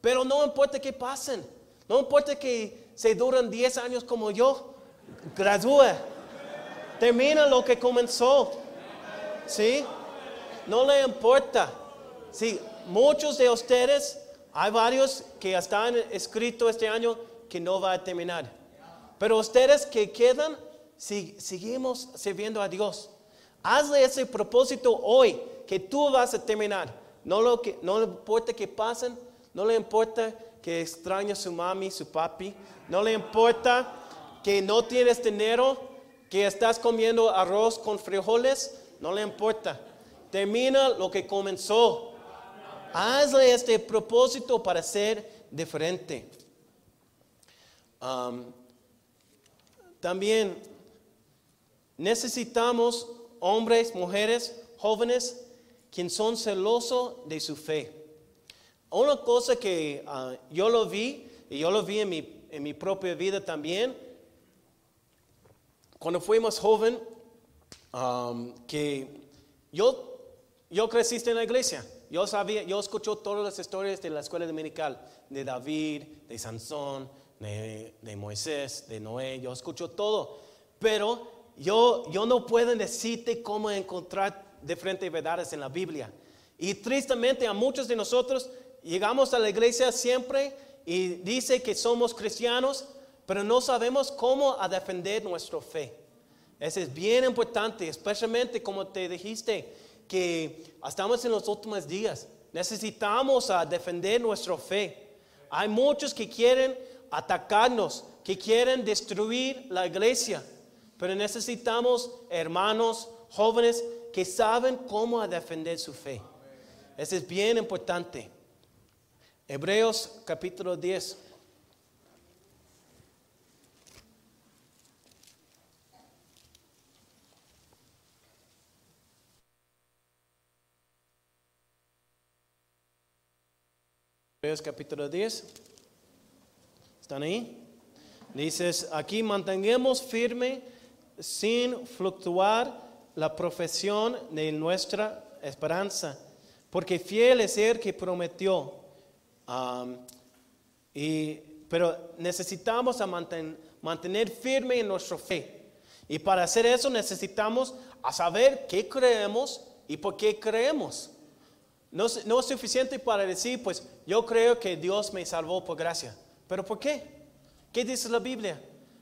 A: Pero no importa que pasen, no importa que se duran 10 años como yo, gradúe, termina lo que comenzó. ¿Sí? No le importa. Sí, muchos de ustedes, hay varios que están escritos este año que no va a terminar. Pero ustedes que quedan, si- seguimos sirviendo a Dios. Hazle ese propósito hoy, que tú vas a terminar. No, lo que, no le importa que pasen, no le importa que extrañe su mami, su papi, no le importa que no tienes dinero, que estás comiendo arroz con frijoles, no le importa. Termina lo que comenzó. Hazle este propósito para ser diferente. También necesitamos hombres, mujeres, jóvenes, quienes son celosos de su fe. Una cosa que ah, yo lo vi, y yo lo vi en mi, en mi propia vida también, cuando fuimos joven, um, que yo, yo creciste en la iglesia. Yo sabía, yo escuché todas las historias de la escuela dominical, de David, de Sansón, de, de Moisés, de Noé, yo escucho todo, pero yo, yo no puedo decirte cómo encontrar diferentes verdades en la Biblia. Y tristemente a muchos de nosotros llegamos a la iglesia siempre y dice que somos cristianos, pero no sabemos cómo a defender nuestra fe. Eso es bien importante, especialmente como te dijiste, que estamos en los últimos días. Necesitamos a defender nuestra fe. Hay muchos que quieren atacarnos, que quieren destruir la iglesia, pero necesitamos hermanos jóvenes que saben cómo defender su fe. Eso es bien importante. Hebreos capítulo 10. Hebreos capítulo 10. ¿Están ahí? Dices, aquí mantengamos firme sin fluctuar la profesión de nuestra esperanza, porque fiel es el que prometió. Y, pero necesitamos a mantener firme en nuestra fe. Y para hacer eso necesitamos a saber qué creemos y por qué creemos. No, no es suficiente para decir, pues yo creo que Dios me salvó por gracia. ¿Pero por qué? ¿Qué dice la Biblia?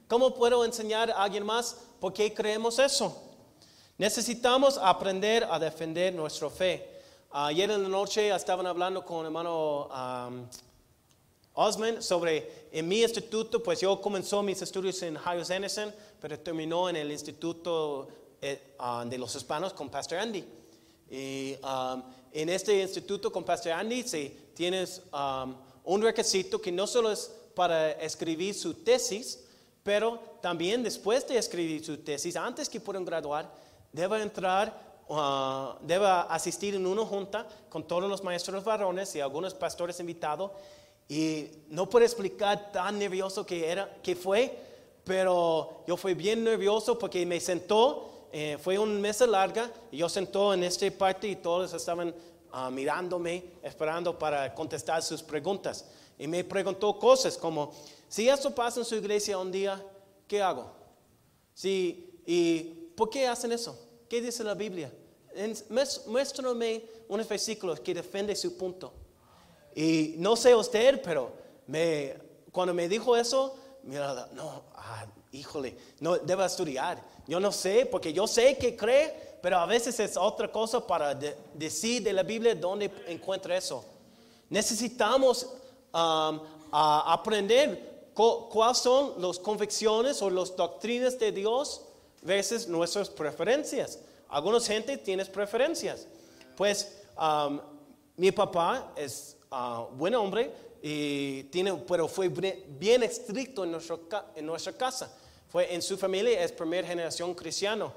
A: ¿Cómo puedo enseñar a alguien más por qué creemos eso? Necesitamos aprender a defender nuestra fe. Ayer en la noche estaban hablando con el hermano um, Osman sobre en mi instituto, pues yo comenzó mis estudios en Hayes Anderson, pero terminó en el instituto eh, ah, de los hispanos con Pastor Andy. Y um, en este instituto con Pastor Andy si tienes um, un requisito que no solo es para escribir su tesis, pero también después de escribir su tesis, antes que puedan graduar, debe entrar, uh, debe asistir en una junta con todos los maestros varones y algunos pastores invitados. Y no puedo explicar tan nervioso que, era, que fue, pero yo fui bien nervioso porque me sentó eh, fue una mesa larga y yo sentó en esta parte y todos estaban ah, mirándome, esperando para contestar sus preguntas. Y me preguntó cosas como, si eso pasa en su iglesia un día, ¿qué hago? Si, ¿Y por qué hacen eso? ¿Qué dice la Biblia? Muéstrame unos versículos que defiende su punto. Y no sé usted, pero me, cuando me dijo eso, mira, no, ah, híjole, no, debo estudiar. Yo no sé, porque yo sé que cree, pero a veces es otra cosa para decir de la Biblia dónde encuentra eso. Necesitamos um, aprender cuáles son las convicciones o las doctrinas de Dios versus nuestras preferencias. Algunos gente tienen preferencias. Pues um, mi papá es uh, buen hombre, y tiene, pero fue bien estricto en nuestra casa en su familia, es primera generación cristiano.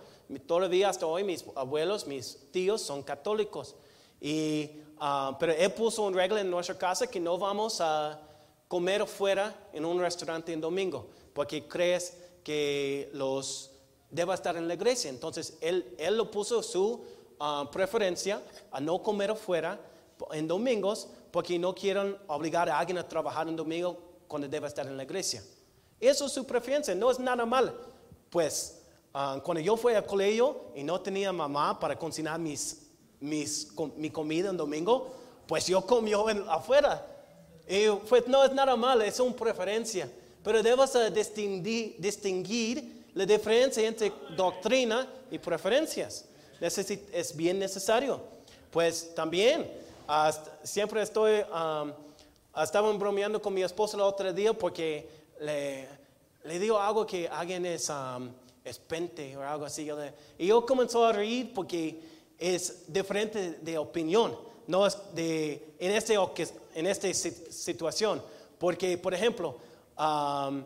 A: Todavía hasta hoy mis abuelos, mis tíos son católicos. Y, ah, pero él puso un regla en nuestra casa que no vamos a comer afuera en un restaurante en domingo, porque crees que los debe estar en la iglesia. Entonces él, él lo puso su ah, preferencia a no comer afuera en domingos, porque no quieren obligar a alguien a trabajar en domingo cuando debe estar en la iglesia. Eso es su preferencia, no es nada mal. Pues ah, cuando yo fui al colegio y no tenía mamá para cocinar mis, mis, mi comida en domingo, pues yo comió afuera. Y pues no es nada mal, es una preferencia. Pero debes distinguir, distinguir la diferencia entre doctrina y preferencias. es bien necesario. Pues también, siempre estoy, um, bromeando con mi esposa el otro día porque le, le digo algo que alguien es, um, es pente o algo así. y yo comenzó a reír porque es diferente de opinión, no es de, en, este, en esta situación. Porque, por ejemplo, um,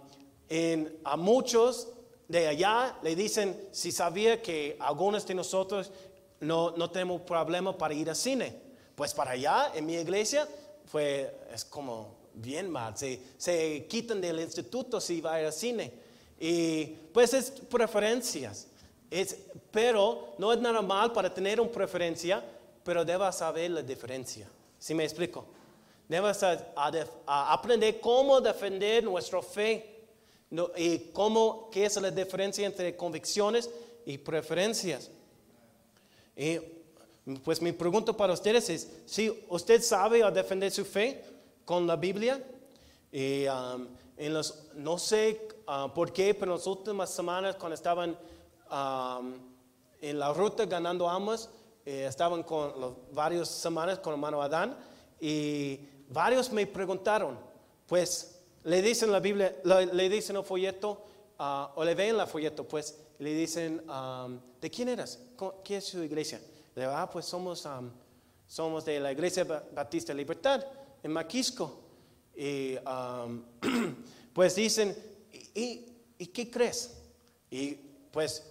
A: en, a muchos de allá le dicen si sabía que algunos de nosotros no, no tenemos problema para ir al cine. Pues para allá, en mi iglesia, fue, es como bien mal, se, se quitan del instituto si va al cine. Y pues es preferencias. Es, pero no es nada mal para tener una preferencia, pero debes saber la diferencia. ¿Sí me explico? Debemos a- a a aprender cómo defender nuestra fe no, y cómo, qué es la diferencia entre convicciones y preferencias. Y pues mi pregunta para ustedes es, si usted sabe a defender su fe con la Biblia, y, um, en los, no sé ah, por qué, pero en las últimas semanas cuando estaban um, en la ruta ganando almas, eh, estaban con los, varias semanas con hermano Adán y varios me preguntaron, pues le dicen la Biblia, le, le dicen el folleto ah, o le ven la folleto, pues le dicen, um, ¿de quién eras? ¿Cómo- ¿Qué es su iglesia? Le digo, ah, pues somos, um, somos de la Iglesia Ba- Batista Libertad en Maquisco. Y pues dicen, ¿y, qué crees? Y pues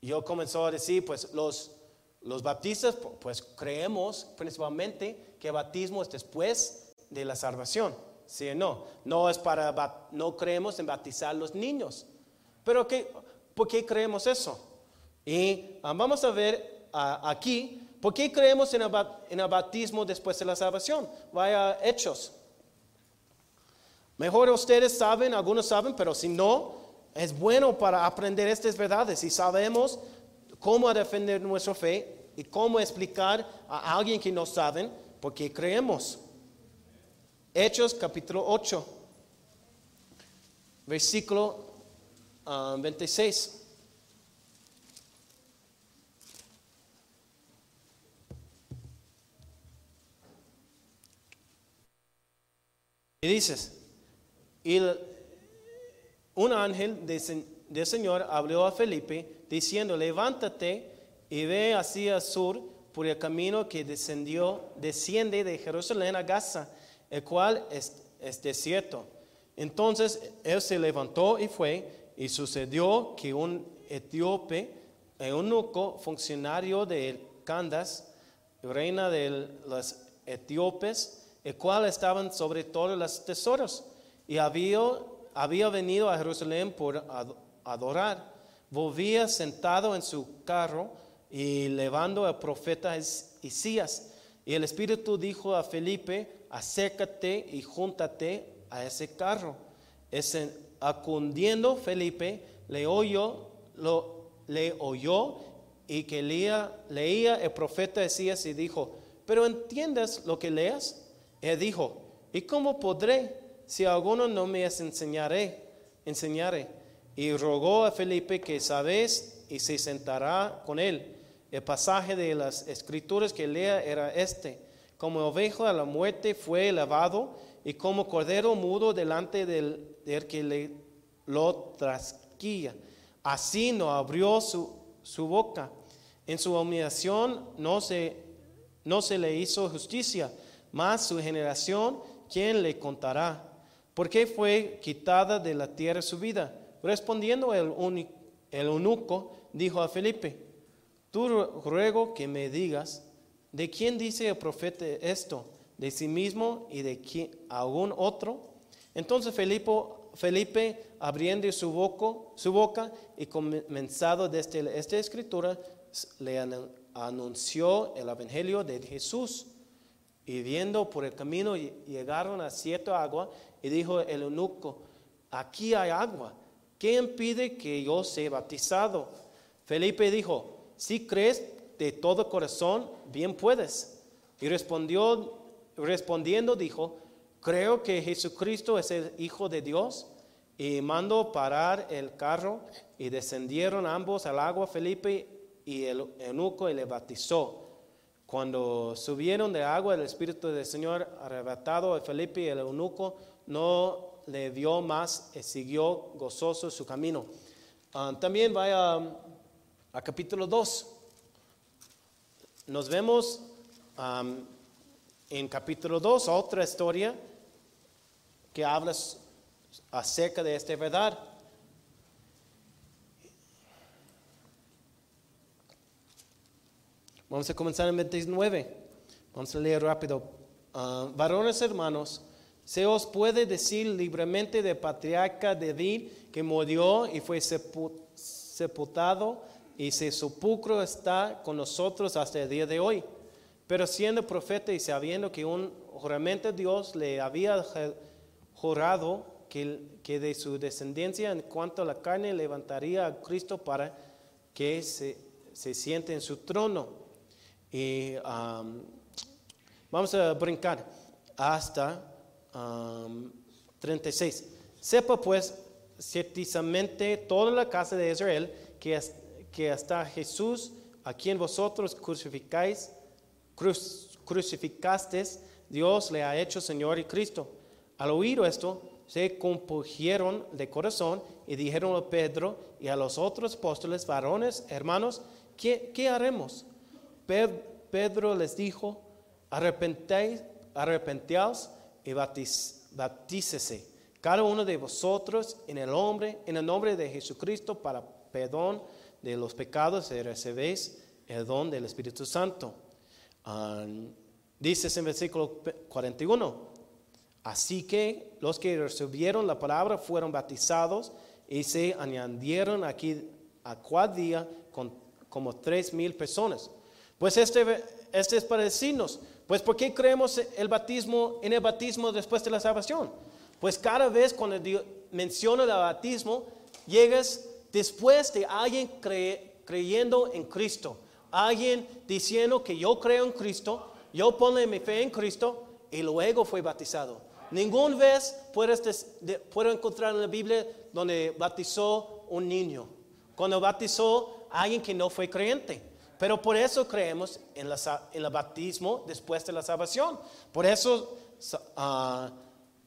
A: yo comenzó a decir, pues los, los baptistas, pues creemos principalmente que el bautismo es después de la salvación, ¿sí o no? No es para, no creemos en bautizar a los niños. Pero ¿qué, ¿por qué creemos eso? Y vamos a ver aquí, ¿por qué creemos en el, en después de la salvación? Vaya Hechos. Mejor ustedes saben, algunos saben, pero si no, es bueno para aprender estas verdades y sabemos cómo defender nuestra fe y cómo explicar a alguien que no saben por qué creemos. Hechos capítulo 8, versículo ah, 26. Y dices, y un ángel del del Señor habló a Felipe diciendo, levántate y ve hacia el sur por el camino que descendió, desciende de Jerusalén a Gaza, el cual es, es desierto. Entonces él se levantó y fue, y sucedió que un etíope, eunuco, funcionario de Candas, reina de los etíopes, el cual estaban sobre todos los tesoros, y había, había venido a Jerusalén por ad- adorar. Volvía sentado en su carro y levando al profeta Is- Isías. Y el Espíritu dijo a Felipe, acércate y júntate a ese carro. Ese, acundiendo Felipe, le oyó, lo, le oyó y que leía, leía el profeta Isías y dijo, pero ¿entiendes lo que leas? Él dijo, ¿y cómo podré si alguno no me enseñaré? Enseñaré. Y rogó a Felipe que sabes y se sentará con él. El pasaje de las escrituras que lea era este. Como oveja a la muerte fue elevado y como cordero mudo delante del, del que le, lo trasquilla. Así no abrió su, su boca. En su humillación no se, no se le hizo justicia, mas su generación, ¿quién le contará? ¿Por qué fue quitada de la tierra su vida? Respondiendo el, uni- el eunuco, dijo a Felipe, tú ru- ruego que me digas, ¿de quién dice el profeta esto? ¿De sí mismo y de quién, algún otro? Entonces Felipe, Felipe abriendo su boca, su boca y comenzado desde esta escritura, le anu- anunció el evangelio de Jesús. Y viendo por el camino ll- llegaron a cierta agua y dijo el eunuco, aquí hay agua, ¿qué impide que yo sea bautizado? Felipe dijo, si crees de todo corazón, bien puedes. Y respondió, respondiendo dijo, creo que Jesucristo es el Hijo de Dios. Y mandó parar el carro y descendieron ambos al agua Felipe y el eunuco y le bautizó. Cuando subieron de agua, el Espíritu del Señor arrebatado a Felipe y el eunuco no le vio más y siguió gozoso su camino. Ah, también vaya a capítulo 2. Nos vemos en capítulo 2 otra historia que habla acerca de esta verdad. Vamos a comenzar en 29. Vamos a leer rápido. Ah, varones hermanos, se os puede decir libremente del patriarca David que murió y fue sepu- sepultado y su sepulcro está con nosotros hasta el día de hoy. Pero siendo profeta y sabiendo que un juramento Dios le había jurado que, que de su descendencia en cuanto a la carne levantaría a Cristo para que se, se siente en su trono. Y um, vamos a brincar hasta um, 36. Sepa pues ciertamente toda la casa de Israel que, que hasta Jesús, a quien vosotros crucificáis, crucificasteis, Dios le ha hecho Señor y Cristo. Al oír esto, se compugieron de corazón y dijeron a Pedro y a los otros apóstoles, varones, hermanos, ¿qué, qué haremos? Pedro les dijo, arrepentíos y bautícese cada uno de vosotros en el nombre, en el nombre de Jesucristo para perdón de los pecados y recibéis el don del Espíritu Santo. dice en versículo 41, así que los que recibieron la palabra fueron bautizados y se añadieron aquí a cada día con, como tres mil personas. Pues este, este es para decirnos, pues ¿por qué creemos el bautismo en el bautismo después de la salvación? Pues cada vez cuando menciona el bautismo, llegas después de alguien creyendo en Cristo, alguien diciendo que yo creo en Cristo, yo pongo mi fe en Cristo y luego fue bautizado. Ninguna vez puedes, puedo encontrar en la Biblia donde bautizó un niño, cuando bautizó a alguien que no fue creyente. Pero por eso creemos en, el bautismo después de la salvación. Por eso uh,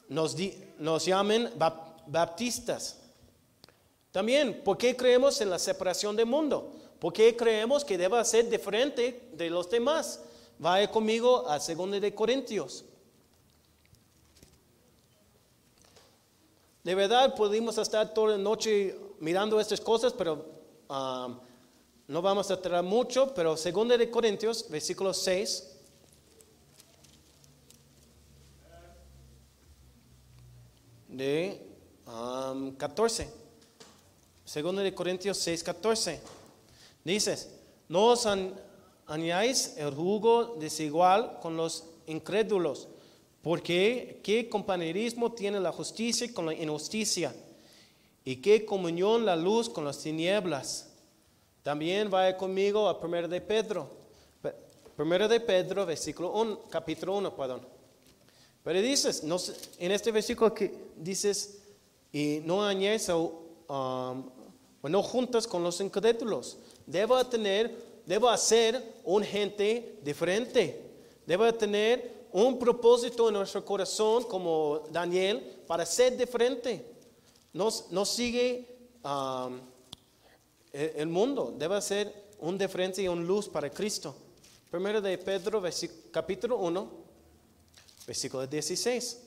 A: nos, nos llamen baptistas. También, ¿por qué creemos en la separación del mundo? ¿Por qué creemos que debe ser diferente de los demás? Vaya conmigo a 2 de Corintios. De verdad pudimos estar toda la noche mirando estas cosas, pero um, no vamos a tratar mucho, pero 2 de Corintios, versículo 6. de 14. Segundo de Corintios 6, 14. Dices, no os añáis el jugo desigual con los incrédulos, porque qué compañerismo tiene la justicia con la injusticia, y qué comunión la luz con las tinieblas. También vaya conmigo a 1 de Pedro. 1 de Pedro, versículo 1, capítulo 1, perdón. Pero dices, no, en este versículo que dices, y no añades um, o no juntas con los incrédulos. Debe tener, debe hacer un gente diferente. Debe tener un propósito en nuestro corazón como Daniel para ser diferente. No, no sigue um, el mundo. Debe ser un diferente y un luz para Cristo. Primero de Pedro, capítulo 1 Versículo 16.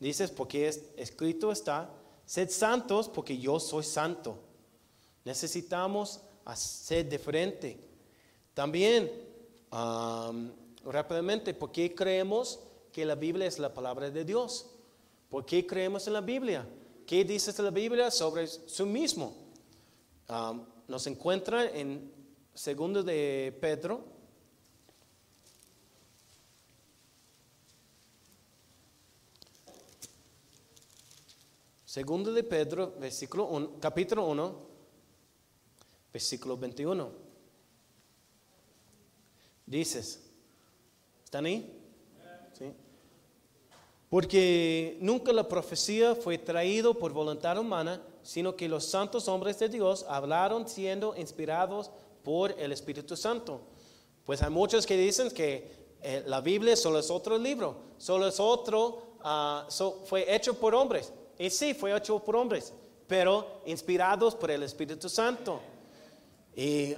A: Dices, porque escrito está, sed santos porque yo soy santo. Necesitamos ser diferente. También, rápidamente, ¿por qué creemos que la Biblia es la palabra de Dios? ¿Por qué creemos en la Biblia? ¿Qué dice la Biblia sobre su mismo? Nos encuentra en segundo de Pedro Segundo de Pedro, versículo capítulo 1, versículo 21. Dices, ¿están ahí? ¿Sí? Porque nunca la profecía fue traído por voluntad humana, sino que los santos hombres de Dios hablaron siendo inspirados por el Espíritu Santo. Pues hay muchos que dicen que eh, la Biblia solo es otro libro, solo es otro, ah, fue hecho por hombres. Y sí, fue hecho por hombres, pero inspirados por el Espíritu Santo. Y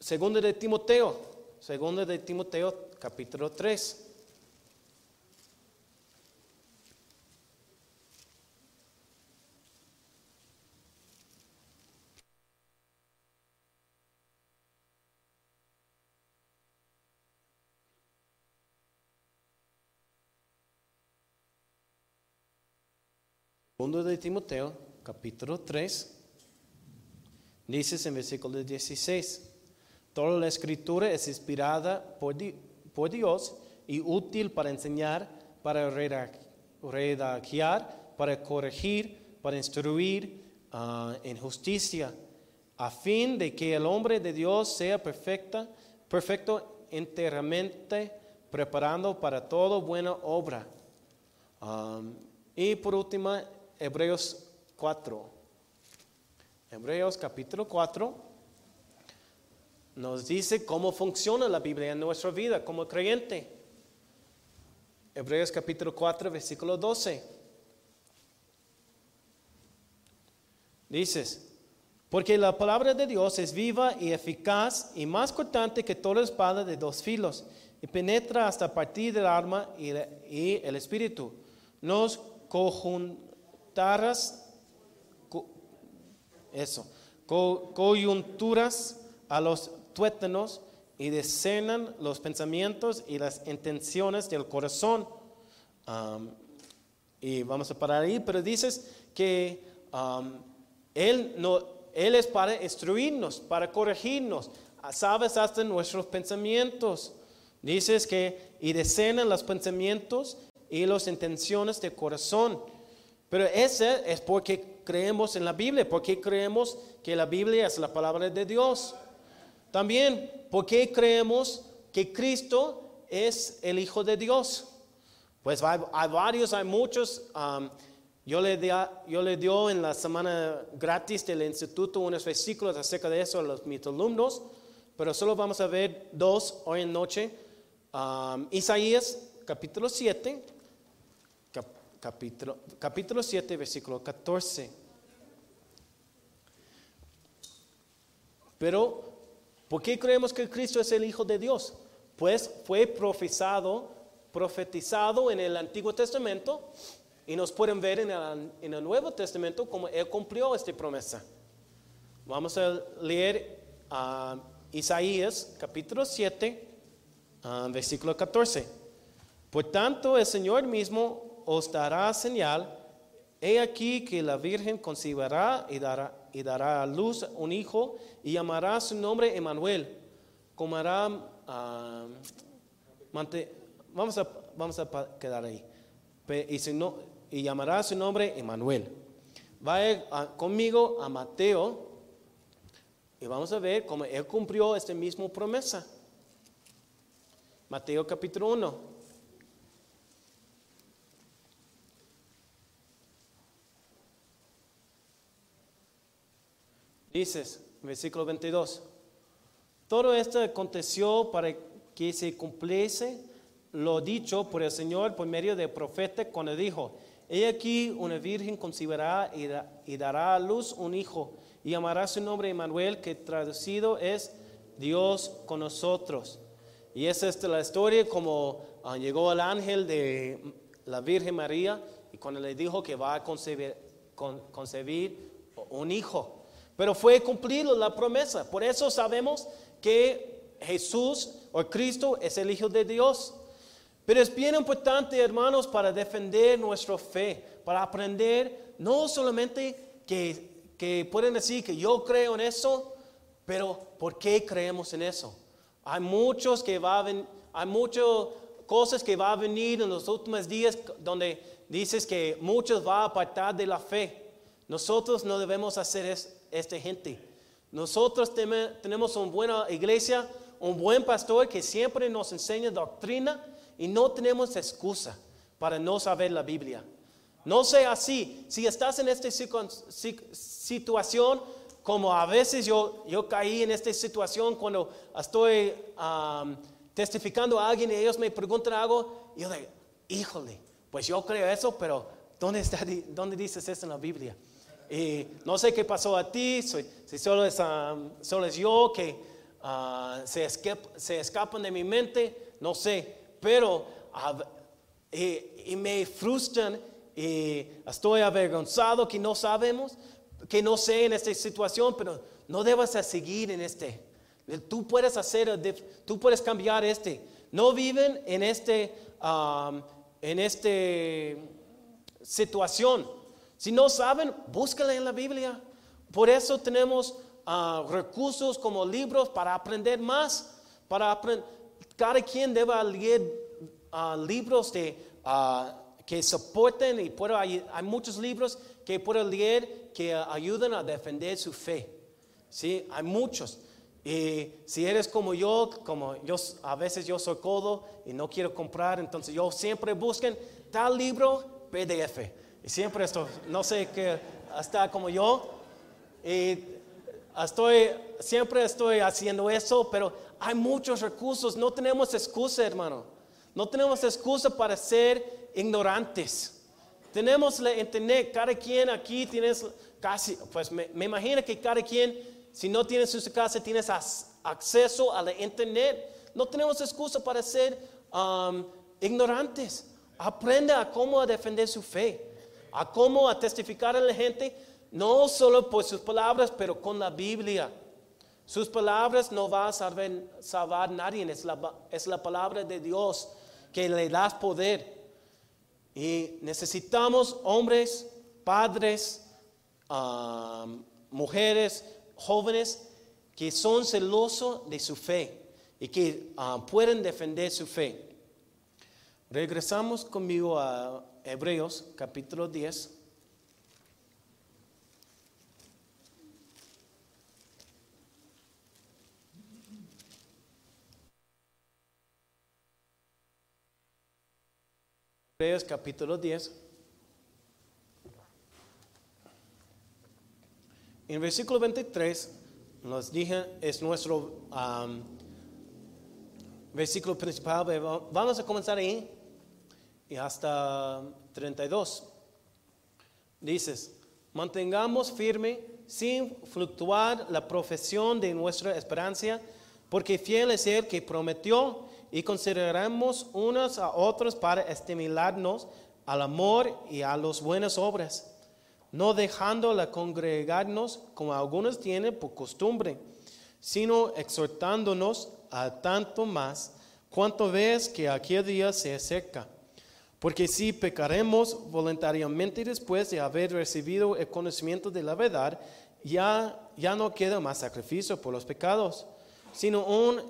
A: segundo de Timoteo, segundo de Timoteo, capítulo 3. Segundo de Timoteo, capítulo 3, dices en versículo 16, Toda la escritura es inspirada por, por Dios y útil para enseñar, para redactar, para corregir, para instruir uh, en justicia, a fin de que el hombre de Dios sea perfecta, perfecto enteramente, preparando para toda buena obra. Um, y por último, Hebreos 4. Hebreos capítulo 4 nos dice cómo funciona la Biblia en nuestra vida como creyente. Hebreos capítulo 4, versículo 12. Dices, porque la palabra de Dios es viva y eficaz y más cortante que toda espada de dos filos y penetra hasta partir del alma y, el espíritu. Nos eso, coyunturas a los tuétanos y discernan los pensamientos y las intenciones del corazón. y vamos a parar ahí, pero dices que él, no, él es para instruirnos, para corregirnos, sabes hasta nuestros pensamientos. Dices que y discernan los pensamientos y las intenciones del corazón. Pero ese es porque creemos en la Biblia, porque creemos que la Biblia es la palabra de Dios. También porque creemos que Cristo es el Hijo de Dios. Pues hay, varios, hay muchos. Um, yo, le di, yo le dio en la semana gratis del instituto unos versículos acerca de eso a los mis alumnos, pero solo vamos a ver dos hoy en noche. Um, Isaías capítulo 7, capítulo, capítulo 7, versículo 14. Pero, ¿por qué creemos que Cristo es el Hijo de Dios? Pues fue profetizado, profetizado en el Antiguo Testamento y nos pueden ver en el, Nuevo Testamento como Él cumplió esta promesa. Vamos a leer uh, Isaías capítulo 7, uh, versículo 14. Por tanto, el Señor mismo os dará señal, he aquí que la Virgen concebirá y dará, y dará a luz un hijo y llamará su nombre Emanuel. Comerá, uh, vamos, a, vamos a quedar ahí. Y, y llamará su nombre Emanuel. Vaya conmigo a Mateo y vamos a ver cómo él cumplió esta misma promesa. Mateo capítulo 1. Dices, versículo 22, todo esto aconteció para que se cumpliese lo dicho por el Señor por medio del profeta cuando dijo, he aquí una virgen concebirá y, dará a luz un hijo y llamará su nombre Emmanuel, que traducido es Dios con nosotros. Y esa es la historia como ah, llegó el ángel de la Virgen María y cuando le dijo que va a concebir, concebir un hijo. Pero fue cumplido la promesa. Por eso sabemos que Jesús o Cristo es el Hijo de Dios. Pero es bien importante, hermanos, para defender nuestra fe, para aprender no solamente que, que pueden decir que yo creo en eso, pero ¿por qué creemos en eso? Hay muchos que va a hay muchas cosas que va a venir en los últimos días donde dices que muchos van a apartar de la fe. Nosotros no debemos hacer eso esta gente. Nosotros tenemos una buena iglesia, un buen pastor que siempre nos enseña doctrina y no tenemos excusa para no saber la Biblia. No sea así. Si estás en esta situación, como a veces yo, yo caí en esta situación cuando estoy testificando a alguien y ellos me preguntan algo, yo digo, híjole, pues yo creo eso, pero ¿dónde, está, dónde dices eso en la Biblia? Y no sé qué pasó a ti, si solo es, um, solo es yo que uh, se, se, escapan de mi mente, no sé, pero y, me frustran y estoy avergonzado que no sabemos, que no sé en esta situación, pero no debas seguir en este. Tú puedes hacer, tú puedes cambiar este. No viven en este, en este situación si no saben, búscala en la Biblia. Por eso tenemos ah, recursos como libros para aprender más, para aprender. Cada quien debe leer ah, libros de, ah, que soporten y puedo, hay, muchos libros que puedo leer que ayudan a defender su fe. Sí, hay muchos. Y si eres como yo, como yo, a veces yo soy codo y no quiero comprar, entonces yo siempre busquen tal libro PDF. Y siempre esto, no sé qué, hasta como yo. Y estoy, siempre estoy haciendo eso, pero hay muchos recursos. No tenemos excusa, hermano. No tenemos excusa para ser ignorantes. Tenemos la internet, cada quien aquí tienes casi, pues me, me imagino que cada quien si no tienes en su casa, tienes acceso a la internet. No tenemos excusa para ser um, ignorantes. Aprende a cómo defender su fe, a cómo a testificar a la gente, no solo por sus palabras, pero con la Biblia. Sus palabras no van a salvar, salvar a nadie, es la, es la palabra de Dios que le da poder. Y necesitamos hombres, padres, um, mujeres, jóvenes que son celosos de su fe y que ah, pueden defender su fe. Regresamos conmigo a Hebreos capítulo 10. Hebreos capítulo 10. En versículo 23 nos dije, es nuestro versículo principal, vamos a comenzar ahí y hasta 32. Dices, mantengamos firme sin fluctuar la profesión de nuestra esperanza, porque fiel es el que prometió y consideramos unos a otros para estimularnos al amor y a las buenas obras no dejando la congregarnos como algunos tienen por costumbre, sino exhortándonos a tanto más cuanto ves que aquel día se acerca. Porque si pecaremos voluntariamente después de haber recibido el conocimiento de la verdad, ya, ya no queda más sacrificio por los pecados, sino un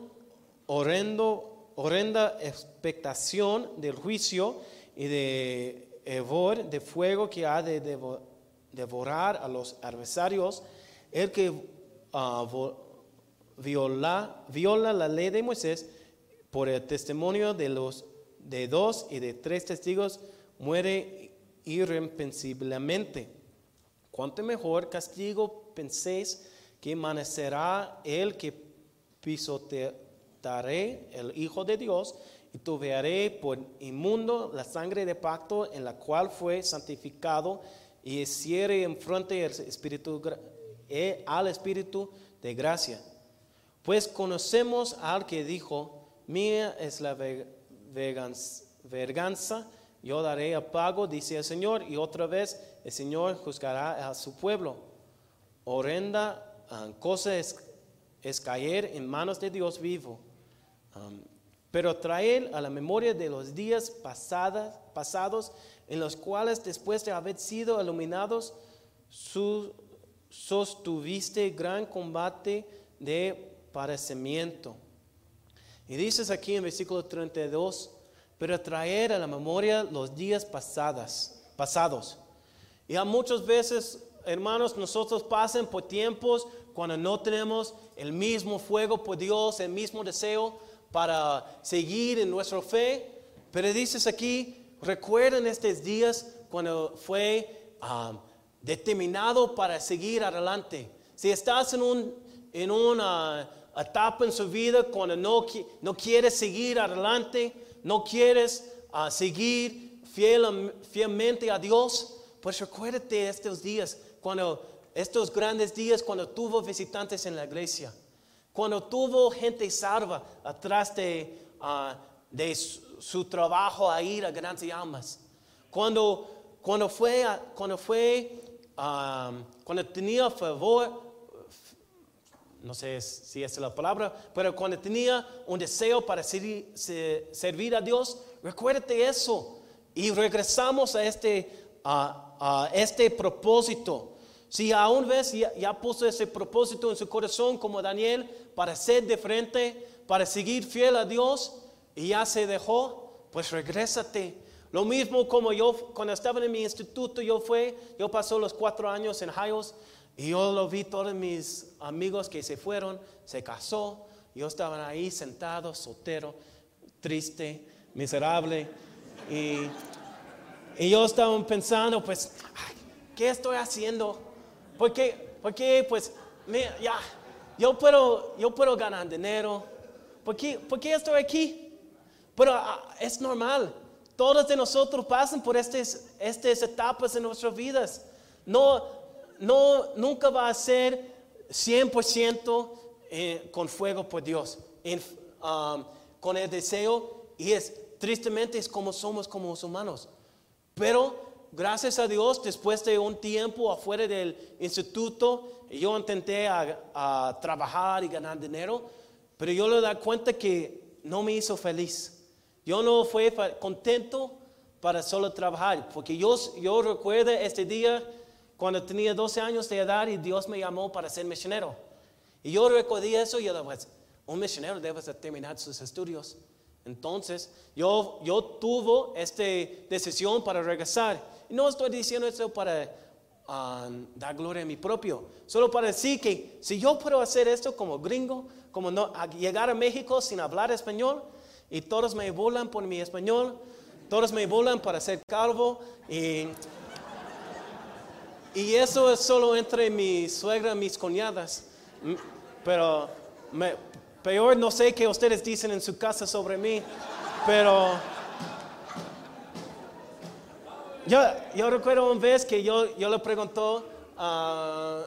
A: horrendo, horrenda expectación del juicio y de de fuego que ha de devorar devorar a los adversarios, el que ah, viola, viola la ley de Moisés por el testimonio de los de dos y de tres testigos muere irrepensiblemente. Cuanto mejor castigo penséis que amanecerá el que pisotearé el Hijo de Dios y tuvearé por inmundo la sangre de pacto en la cual fue santificado y cierre en frente espíritu, eh, al Espíritu de gracia. Pues conocemos al que dijo, mía es la verganza, yo daré a pago, dice el Señor, y otra vez el Señor juzgará a su pueblo. Horrenda ah, cosa es, caer en manos de Dios vivo. pero traer a la memoria de los días pasadas, pasados en los cuales después de haber sido iluminados, sostuviste gran combate de padecimiento. Y dices aquí en versículo 32, pero traer a la memoria los días pasadas, pasados. Y a muchas veces, hermanos, nosotros pasan por tiempos cuando no tenemos el mismo fuego por Dios, el mismo deseo para seguir en nuestra fe. Pero dices aquí, Recuerden estos días cuando fue um, determinado para seguir adelante. Si estás en, un, en una etapa en su vida cuando no, no quieres seguir adelante, no quieres uh, seguir fielmente a Dios, pues recuérdate estos días, cuando estos grandes días cuando tuvo visitantes en la iglesia, cuando tuvo gente salva atrás de, uh, de su trabajo a ir a grandes almas. Cuando, cuando fue, cuando fue, um, cuando tenía favor, no sé si es la palabra, pero cuando tenía un deseo para servir, a Dios, recuérdate eso. Y regresamos a este, a, a este propósito. Si aún ves, ya, ya puso ese propósito en su corazón como Daniel para ser de frente, para seguir fiel a Dios y ya se dejó, pues regrésate. Lo mismo como yo, cuando estaba en mi instituto, yo fui, yo pasé los cuatro años en Hiles y yo lo vi todos mis amigos que se fueron, se casó, yo estaba ahí sentado, soltero, triste, miserable. Y, y yo estaba pensando, pues, ¿qué estoy haciendo? Porque, porque pues, ya, yo puedo, yo puedo ganar dinero. ¿Por qué, ¿Por qué estoy aquí? Pero ah, es normal. Todos de nosotros pasan por estas, estas etapas en nuestras vidas. No, no, nunca va a ser 100% eh, con fuego por Dios, um, con el deseo, y es, tristemente es como somos como humanos. Pero gracias a Dios, después de un tiempo afuera del instituto, yo intenté a, trabajar y ganar dinero, pero yo le da cuenta que no me hizo feliz. Yo no fui contento para solo trabajar, porque yo, yo recuerdo este día cuando tenía 12 años de edad y Dios me llamó para ser misionero. Y yo recordé eso y yo pues, un misionero debe terminar sus estudios. Entonces, yo, yo tuve esta decisión para regresar. Y no estoy diciendo esto para um, dar gloria a mi propio, solo para decir que si yo puedo hacer esto como gringo, como no, llegar a México sin hablar español, y todos me burlan por mi español, todos me burlan para ser calvo, y y eso es solo entre mi suegra y mis cuñadas. Pero peor no sé qué ustedes dicen en su casa sobre mí. Pero yo, yo recuerdo una vez que yo, yo le preguntó a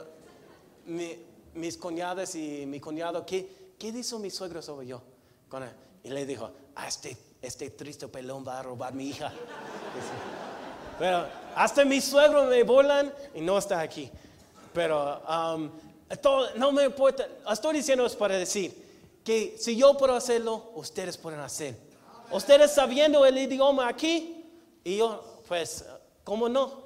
A: mis cuñadas y mi cuñado, ¿qué, qué dijo mi suegro sobre yo? Y le dijo, ah, este, este triste pelón va a robar mi hija. Pero hasta mis suegros me burlan y no está aquí. Pero um, no me importa. Estoy diciendo es para decir que si yo puedo hacerlo, ustedes pueden hacer. Ustedes sabiendo el idioma aquí y yo, pues, ¿cómo no?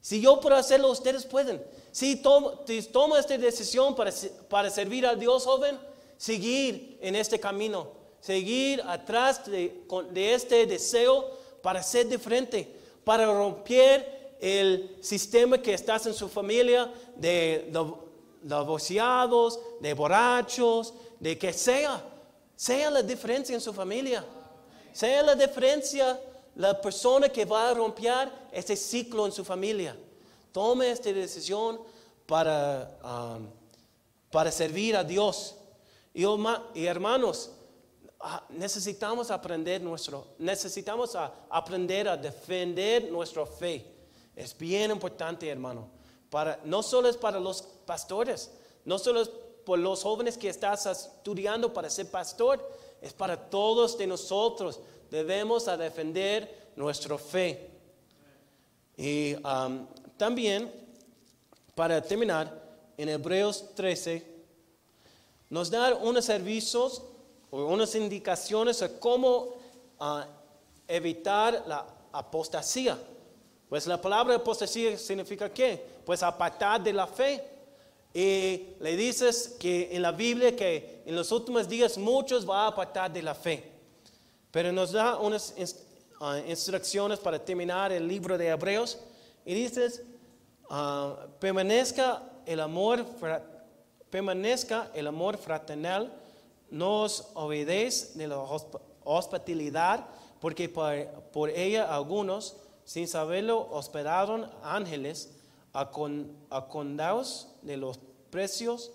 A: Si yo puedo hacerlo, ustedes pueden. Si tomo, esta decisión para, servir a Dios joven, seguir en este camino, seguir atrás de, de este deseo para ser de frente para romper el sistema que estás en su familia de divorciados, de borrachos, de que sea. Sea la diferencia en su familia. Sea la diferencia la persona que va a romper ese ciclo en su familia. Tome esta decisión para, um, para servir a Dios. Y, hermanos, necesitamos aprender nuestro, necesitamos aprender a defender nuestra fe. Es bien importante, hermano. Para, no solo es para los pastores, no solo es por los jóvenes que estás estudiando para ser pastor, es para todos de nosotros. Debemos a defender nuestra fe. Y también, para terminar, en Hebreos 13, nos da unos servicios unas indicaciones de cómo ah, evitar la apostasía. Pues la palabra apostasía significa qué? Pues apartar de la fe. Y le dices que en la Biblia que en los últimos días muchos van a apartar de la fe. Pero nos da unas ah, instrucciones para terminar el libro de Hebreos. Y dices, uh, permanezca el amor, permanezca el amor fraternal nos obedece de la hospitalidad, porque por, ella algunos, sin saberlo, hospedaron ángeles a, con, de los precios,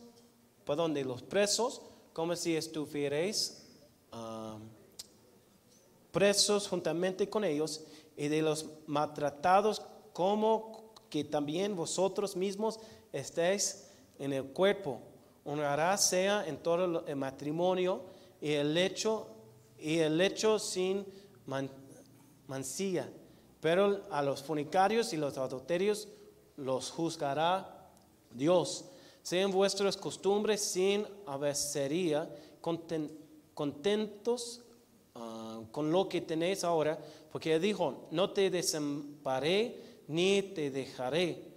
A: perdón, de los presos, como si estuvierais um, presos juntamente con ellos, y de los maltratados, como que también vosotros mismos estéis en el cuerpo honrará sea en todo el matrimonio y el lecho, y el lecho sin mancilla. Pero a los fornicarios y los adulterios los juzgará Dios. Sean vuestras costumbres sin avecería, contentos ah, con lo que tenéis ahora, porque dijo, no te desamparé ni te dejaré.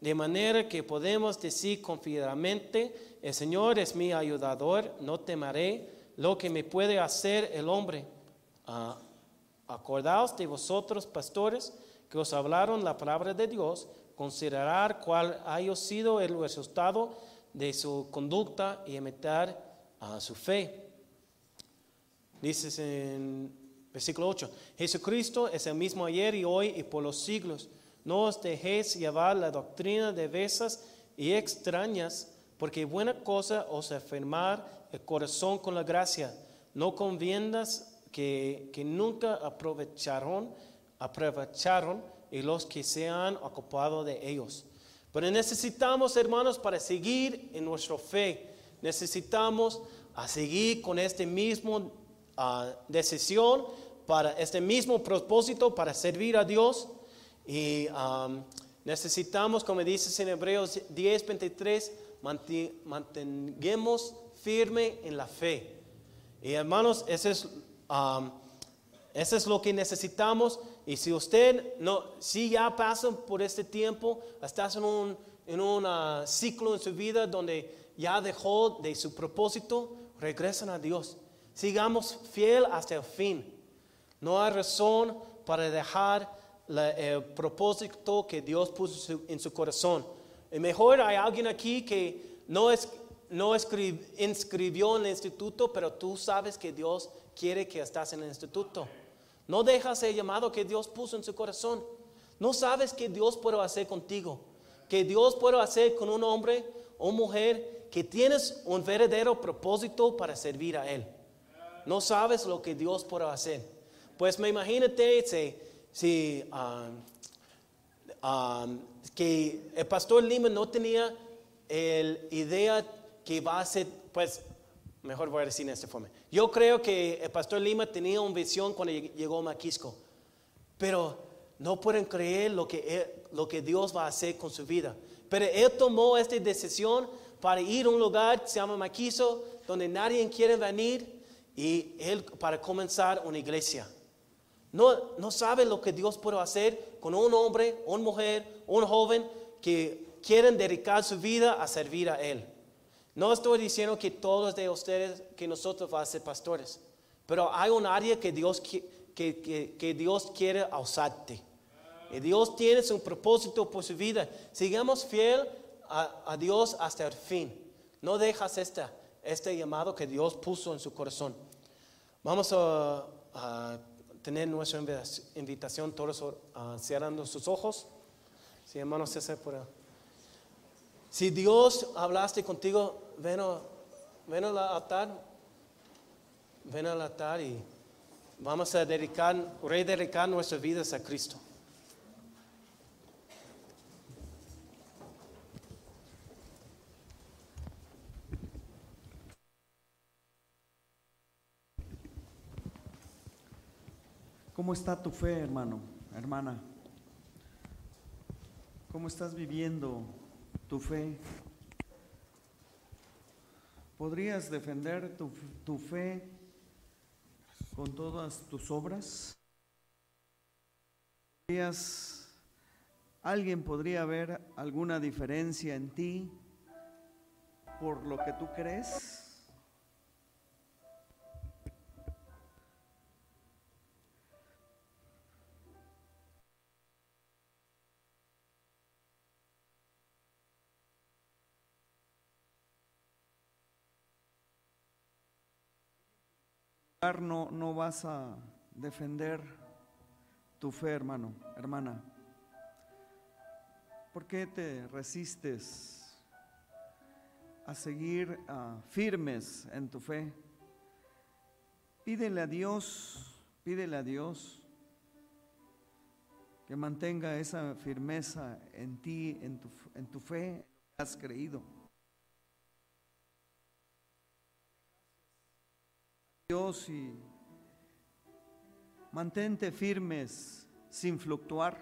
A: De manera que podemos decir confiadamente, el Señor es mi ayudador, no temeré lo que me puede hacer el hombre. Ah, acordaos de vosotros, pastores, que os hablaron la palabra de Dios, considerar cuál haya sido el resultado de su conducta y imitar a su fe. Dices en versículo 8, Jesucristo es el mismo ayer y hoy y por los siglos. No os dejéis llevar la doctrina de besas y extrañas, porque buena cosa os afirmar el corazón con la gracia. No conviendas que, que nunca aprovecharon, aprovecharon y los que se han ocupado de ellos. Pero necesitamos, hermanos, para seguir en nuestra fe, necesitamos a seguir con este mismo uh, decisión, para este mismo propósito, para servir a Dios. Y um, necesitamos, como dice en Hebreos 10, 23, mantengamos firme en la fe. Y hermanos, eso es, um, es lo que necesitamos. Y si usted no, si ya pasa por este tiempo, estás en un, en un ciclo en su vida donde ya dejó de su propósito, regresan a Dios. Sigamos fiel hasta el fin. No hay razón para dejar el propósito que Dios puso en su corazón. Y mejor hay alguien aquí que no, es, no inscribió en el instituto, pero tú sabes que Dios quiere que estás en el instituto. No dejas el llamado que Dios puso en su corazón. No sabes que Dios puede hacer contigo. Que Dios puede hacer con un hombre o mujer que tienes un verdadero propósito para servir a Él. No sabes lo que Dios puede hacer. Pues me imagínate si um, um, que el pastor Lima no tenía la idea que va a ser, pues, mejor voy a decir en esta forma. Yo creo que el pastor Lima tenía una visión cuando llegó a Maquisco, pero no pueden creer lo que, lo que Dios va a hacer con su vida. Pero él tomó esta decisión para ir a un lugar que se llama Maquiso, donde nadie quiere venir, y él para comenzar una iglesia. No, sabe lo que Dios puede hacer con un hombre, una mujer, un joven que quieren dedicar su vida a servir a Él. No estoy diciendo que todos de ustedes, que nosotros vamos a ser pastores, pero hay un área que Dios, que, Dios quiere usarte. Y Dios tiene un propósito por su vida. Sigamos fiel a, Dios hasta el fin. No dejas esta, este llamado que Dios puso en su corazón. Vamos a tener nuestra invitación, todos uh, cerrando sus ojos. Sí, hermano César, por Si Dios hablaste contigo, ven, ven al altar, ven al altar y vamos a dedicar, rededicar nuestras vidas a Cristo.
B: ¿Cómo está tu fe, hermano, hermana? ¿Cómo estás viviendo tu fe? ¿Podrías defender tu, fe con todas tus obras? ¿Alguien podría ver alguna diferencia en ti por lo que tú crees? No, vas a defender tu fe, hermano, hermana? ¿Por qué te resistes a seguir ah, firmes en tu fe? Pídele a Dios, pídele a Dios que mantenga esa firmeza en ti, en tu, en tu fe que has creído. Dios y mantente firmes sin fluctuar,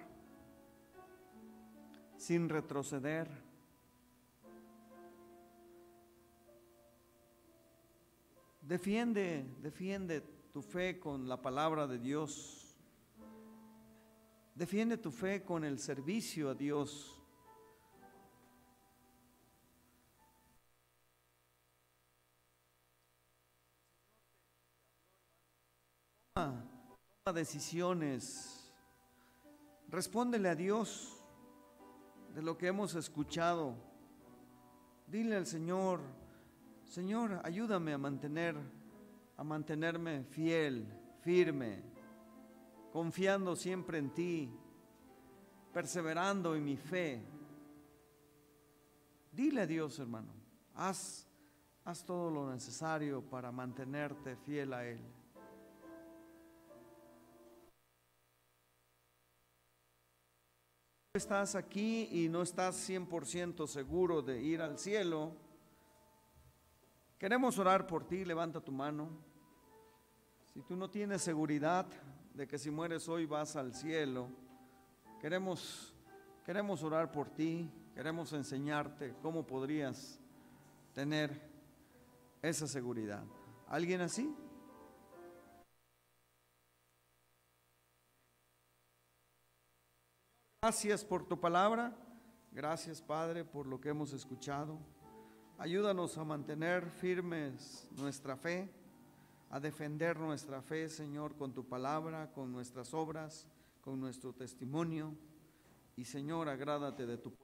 B: sin retroceder. Defiende, defiende tu fe con la palabra de Dios. Defiende tu fe con el servicio a Dios. Toma decisiones. Respóndele a Dios de lo que hemos escuchado. Dile al Señor, Señor, ayúdame a mantener a mantenerme fiel, firme, confiando siempre en ti, perseverando en mi fe. Dile a Dios, hermano, haz, haz todo lo necesario para mantenerte fiel a Él. Estás aquí y no estás 100% seguro de ir al cielo. Queremos orar por ti, levanta tu mano. Si tú no tienes seguridad de que si mueres hoy vas al cielo, queremos, queremos orar por ti, queremos enseñarte cómo podrías tener esa seguridad. ¿Alguien así? Gracias por tu palabra. Gracias, Padre, por lo que hemos escuchado. Ayúdanos a mantener firmes nuestra fe, a defender nuestra fe, Señor, con tu palabra, con nuestras obras, con nuestro testimonio. Y, Señor, agrádate de tu